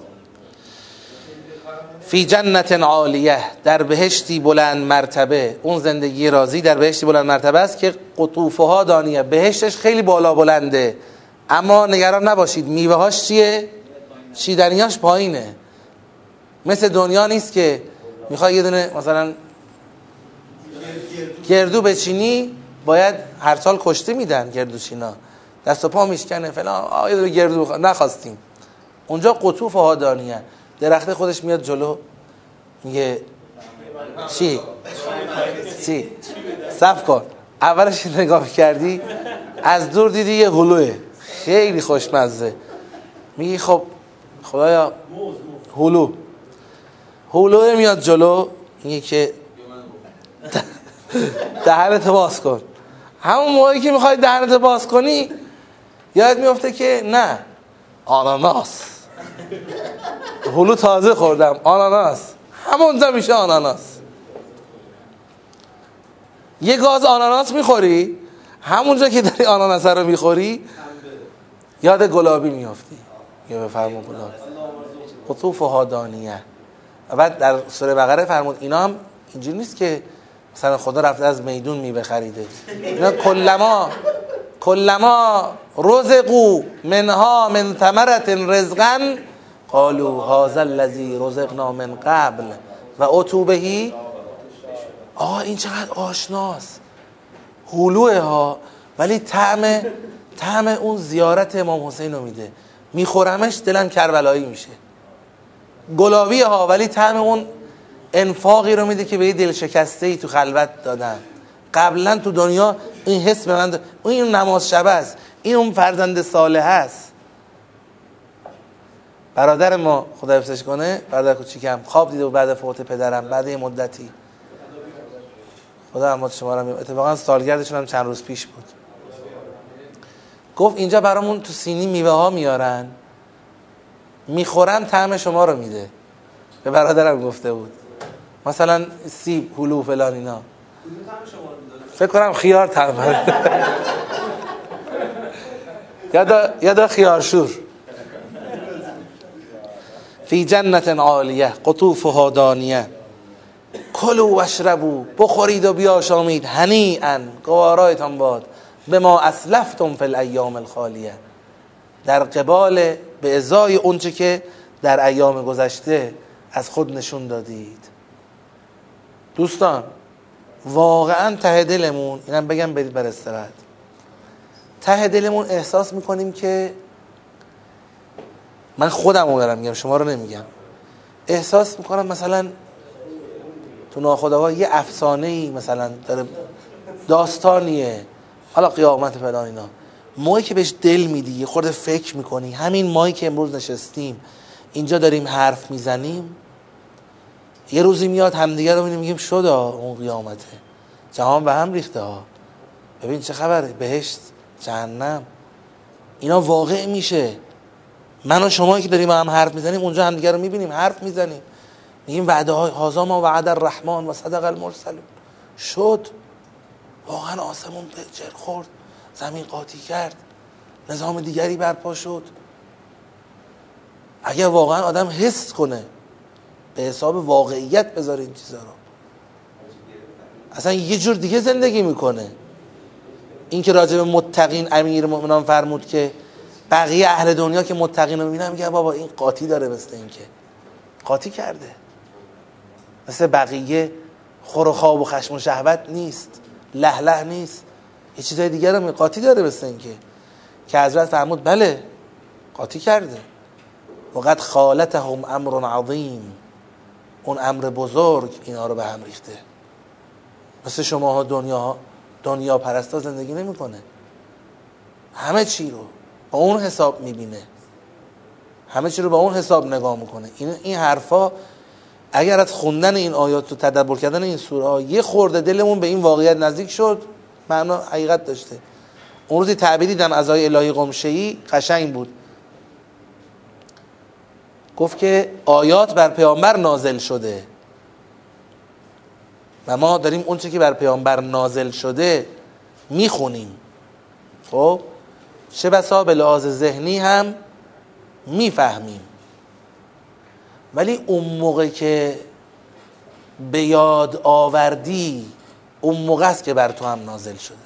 فی جنت عالیه در بهشتی بلند مرتبه. اون زندگی راضی در بهشتی بلند مرتبه است که قطوفه ها دانیه. بهشتش خیلی بالا بلنده. اما نگران نباشید میوه هاش چیه؟ چیدنیاش پایینه. مثل دنیا نیست که می‌خوای یه دونه مثلا گردو بچینی باید هر سال کشته میدن گردو چینا دست و پا میشکنه فلان آه یه گردو بخوا- نخواستیم. اونجا قطوف ها دانیه درخت خودش میاد جلو. میگه چی؟ چی؟ صف کن. اولش نگاه کردی از دور دیدی یه هلوه خیلی خوشمزه. میگی خب خدایا. هلو هلوه میاد جلو میگه که دهنت باز کن. همون موقعی که می‌خوای دهنت باز کنی یاد میفته که نه آناناس. هلو تازه خوردم آناناس. همونجا میشه آناناس. یه گاز آناناس می‌خوری همونجا که داری آناناس رو می‌خوری یاد گلابی میافتی. یا بفرمون گلابی قطوف ها دانیه و بعد در سوره بقره فرمود اینا هم اینجوری نیست که مثلا خدا رفته از میدون میوه خریده. اینا کلما کلما رزقو منها من ثمرت رزقا قالوا هذا الذي رزقنا من قبل. و اتو بهی. آه این چقدر آشناست. هلوه ها. ولی طعم طعم اون زیارت امام حسین رو میده. میخورمش دلم کربلایی میشه. گلابی ها ولی طعم اون انفاقی رو میده که به یه دل شکسته ای تو خلوت دادن. قبلا تو دنیا این حس به من این نماز شب است. این اون فرزند صالح است. برادر ما خدا حفظش کنه برادر کوچیکم. خواب دیده و بعد فوت پدرم بعد یه مدتی. خدا رحمت شما می‌بخشه. اتفاقا سالگردشون هم چند روز پیش بود. گفت اینجا برامون تو سینی میوه ها میارن. می‌خورم طعم شما رو میده. به برادرم گفته بود. مثلا سیب هلو فلان اینا. فکر کنم خیار طعم یادا یادا خیارشور. فی جنت عالیه قطوفها دانیه. کلوا واشربوا بخورید و بیاشامید. هنیئا گوارایتان باد. به ما اسلفتم فی الایام الخالیه. در قبال به ازای اونچه که در ایام گذشته از خود نشون دادید. دوستان واقعا ته دلمون اینم بگم برید بر استراحت. ته دلمون احساس می‌کنیم که من خودم رو دارم میگم شما رو نمیگم. احساس می‌کنم مثلا تو ناخودآگاه یه افسانه ای مثلا داره داستانیه. حالا قیامت فلان اینا. موقعی که بهش دل میدی یه خورده فکر می‌کنی. همین مایی که امروز نشستیم اینجا داریم حرف می‌زنیم. یه روزی میاد همدیگه رو می‌بینیم میگیم شد اون قیامته. جهان به هم ریخته ها. ببین چه خبره بهشت جهنم. اینا واقع میشه. من و شما که داریم هم حرف می‌زنیم اونجا همدیگه رو می‌بینیم حرف می‌زنیم. میگیم وعده های هازا ما وعد الرحمن و صدق المرسلون شد. واقعا آسمون جر خورد زمین قاطی کرد نظام دیگری برپا شد. اگر واقعا آدم حس کنه به حساب واقعیت بذاره این چیزا رو. اصلا یه جور دیگه زندگی می‌کنه. این که راجع به متقین امیر مؤمنان فرمود که بقیه اهل دنیا که متقین رو می‌بینن میگه بابا این قاطی داره مثل این که قاطی کرده. مثل بقیه خور و خواب و خشم و شهوت نیست. لهله نیست. یه چیزای دیگر هم قاطی داره مثل که که حضرت فرمود بله قاطی کرده. وقت خالتهم امر عظیم. اون امر بزرگ اینا رو به هم ریخته. مثل شما ها دنیا دنیا پرستا زندگی نمی‌کنه. همه چی رو با اون حساب می‌بینه. همه چی رو با اون حساب نگاه می‌کنه. این این حرفا اگر از خوندن این آیات و تدبر کردن این سوره ها یه خورده دلمون به این واقعیت نزدیک شد. معنا حقیقت داشته. اون روزی تعبیری دیدم از آیه الهی قمشه‌ای قشنگ بود. گفت که آیات بر پیامبر نازل شده. و ما داریم اون که بر پیامبر نازل شده می‌خونیم. خب؟ چه بسا به لحاظ ذهنی هم می‌فهمیم. ولی اون موقع که به یاد آوردی اون موقع است که بر تو هم نازل شده.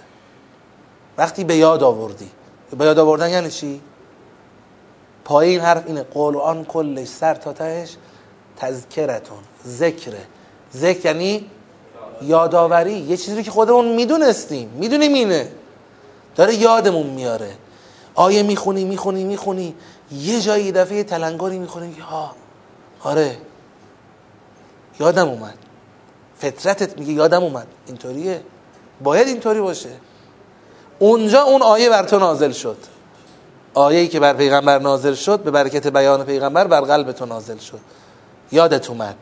وقتی به یاد آوردی. به یاد آوردن یعنی چی؟ پای این حرف اینه قرآن کلش سر تا تهش تذکرتون ذکره ذکر یعنی یادآوری. یه چیزی که خودمون می‌دونستیم می‌دونیم اینه. داره یادمون میاره. آیه می‌خونی می‌خونی می‌خونی. یه جایی دفعه تلنگاری می‌خونی ها آره. یادم اومد. فطرتت میگه یادم اومد. اینطوریه. باید اینطوری باشه. اونجا اون آیه بر تو نازل شد. آیه‌ای که بر پیغمبر نازل شد به برکت بیان پیغمبر بر قلب تو نازل شد. یادت اومد.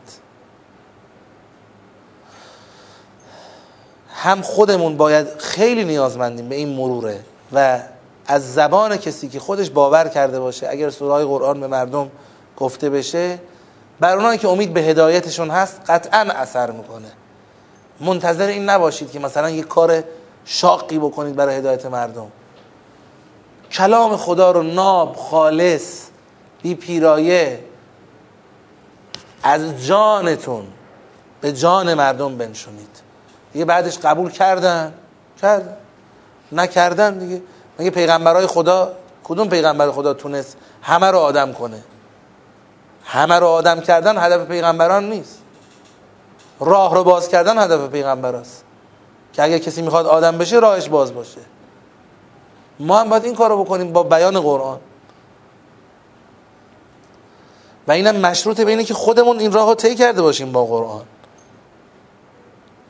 هم خودمون باید خیلی نیازمندیم به این مروره و از زبان کسی که خودش باور کرده باشه اگر سورای قرآن به مردم گفته بشه بر اونایی که امید به هدایتشون هست قطعا اثر می‌کنه. منتظر این نباشید که مثلا یک کار شاقی بکنید برای هدایت مردم. کلام خدا رو ناب خالص بی پیرایه از جانتون به جان مردم بنشونید. دیگه بعدش قبول کردن؟ کردن. نکردن دیگه. مگه پیغمبرای خدا کدوم پیغمبر خدا تونست همه رو آدم کنه؟ همه رو آدم کردن هدف پیغمبران نیست. راه رو باز کردن هدف پیغمبر است. که اگر کسی می‌خواد آدم بشه راهش باز باشه. ما هم باید این کار رو بکنیم با بیان قرآن. و اینم مشروط به اینه که خودمون این راه رو طی کرده باشیم با قرآن.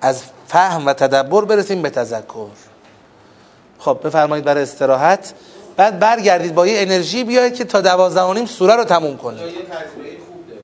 از فهم و تدبر برسیم به تذکر. خب بفرمایید برای استراحت. بعد برگردید با یه انرژی بیاید که تا دوازده سوره رو تموم کنید.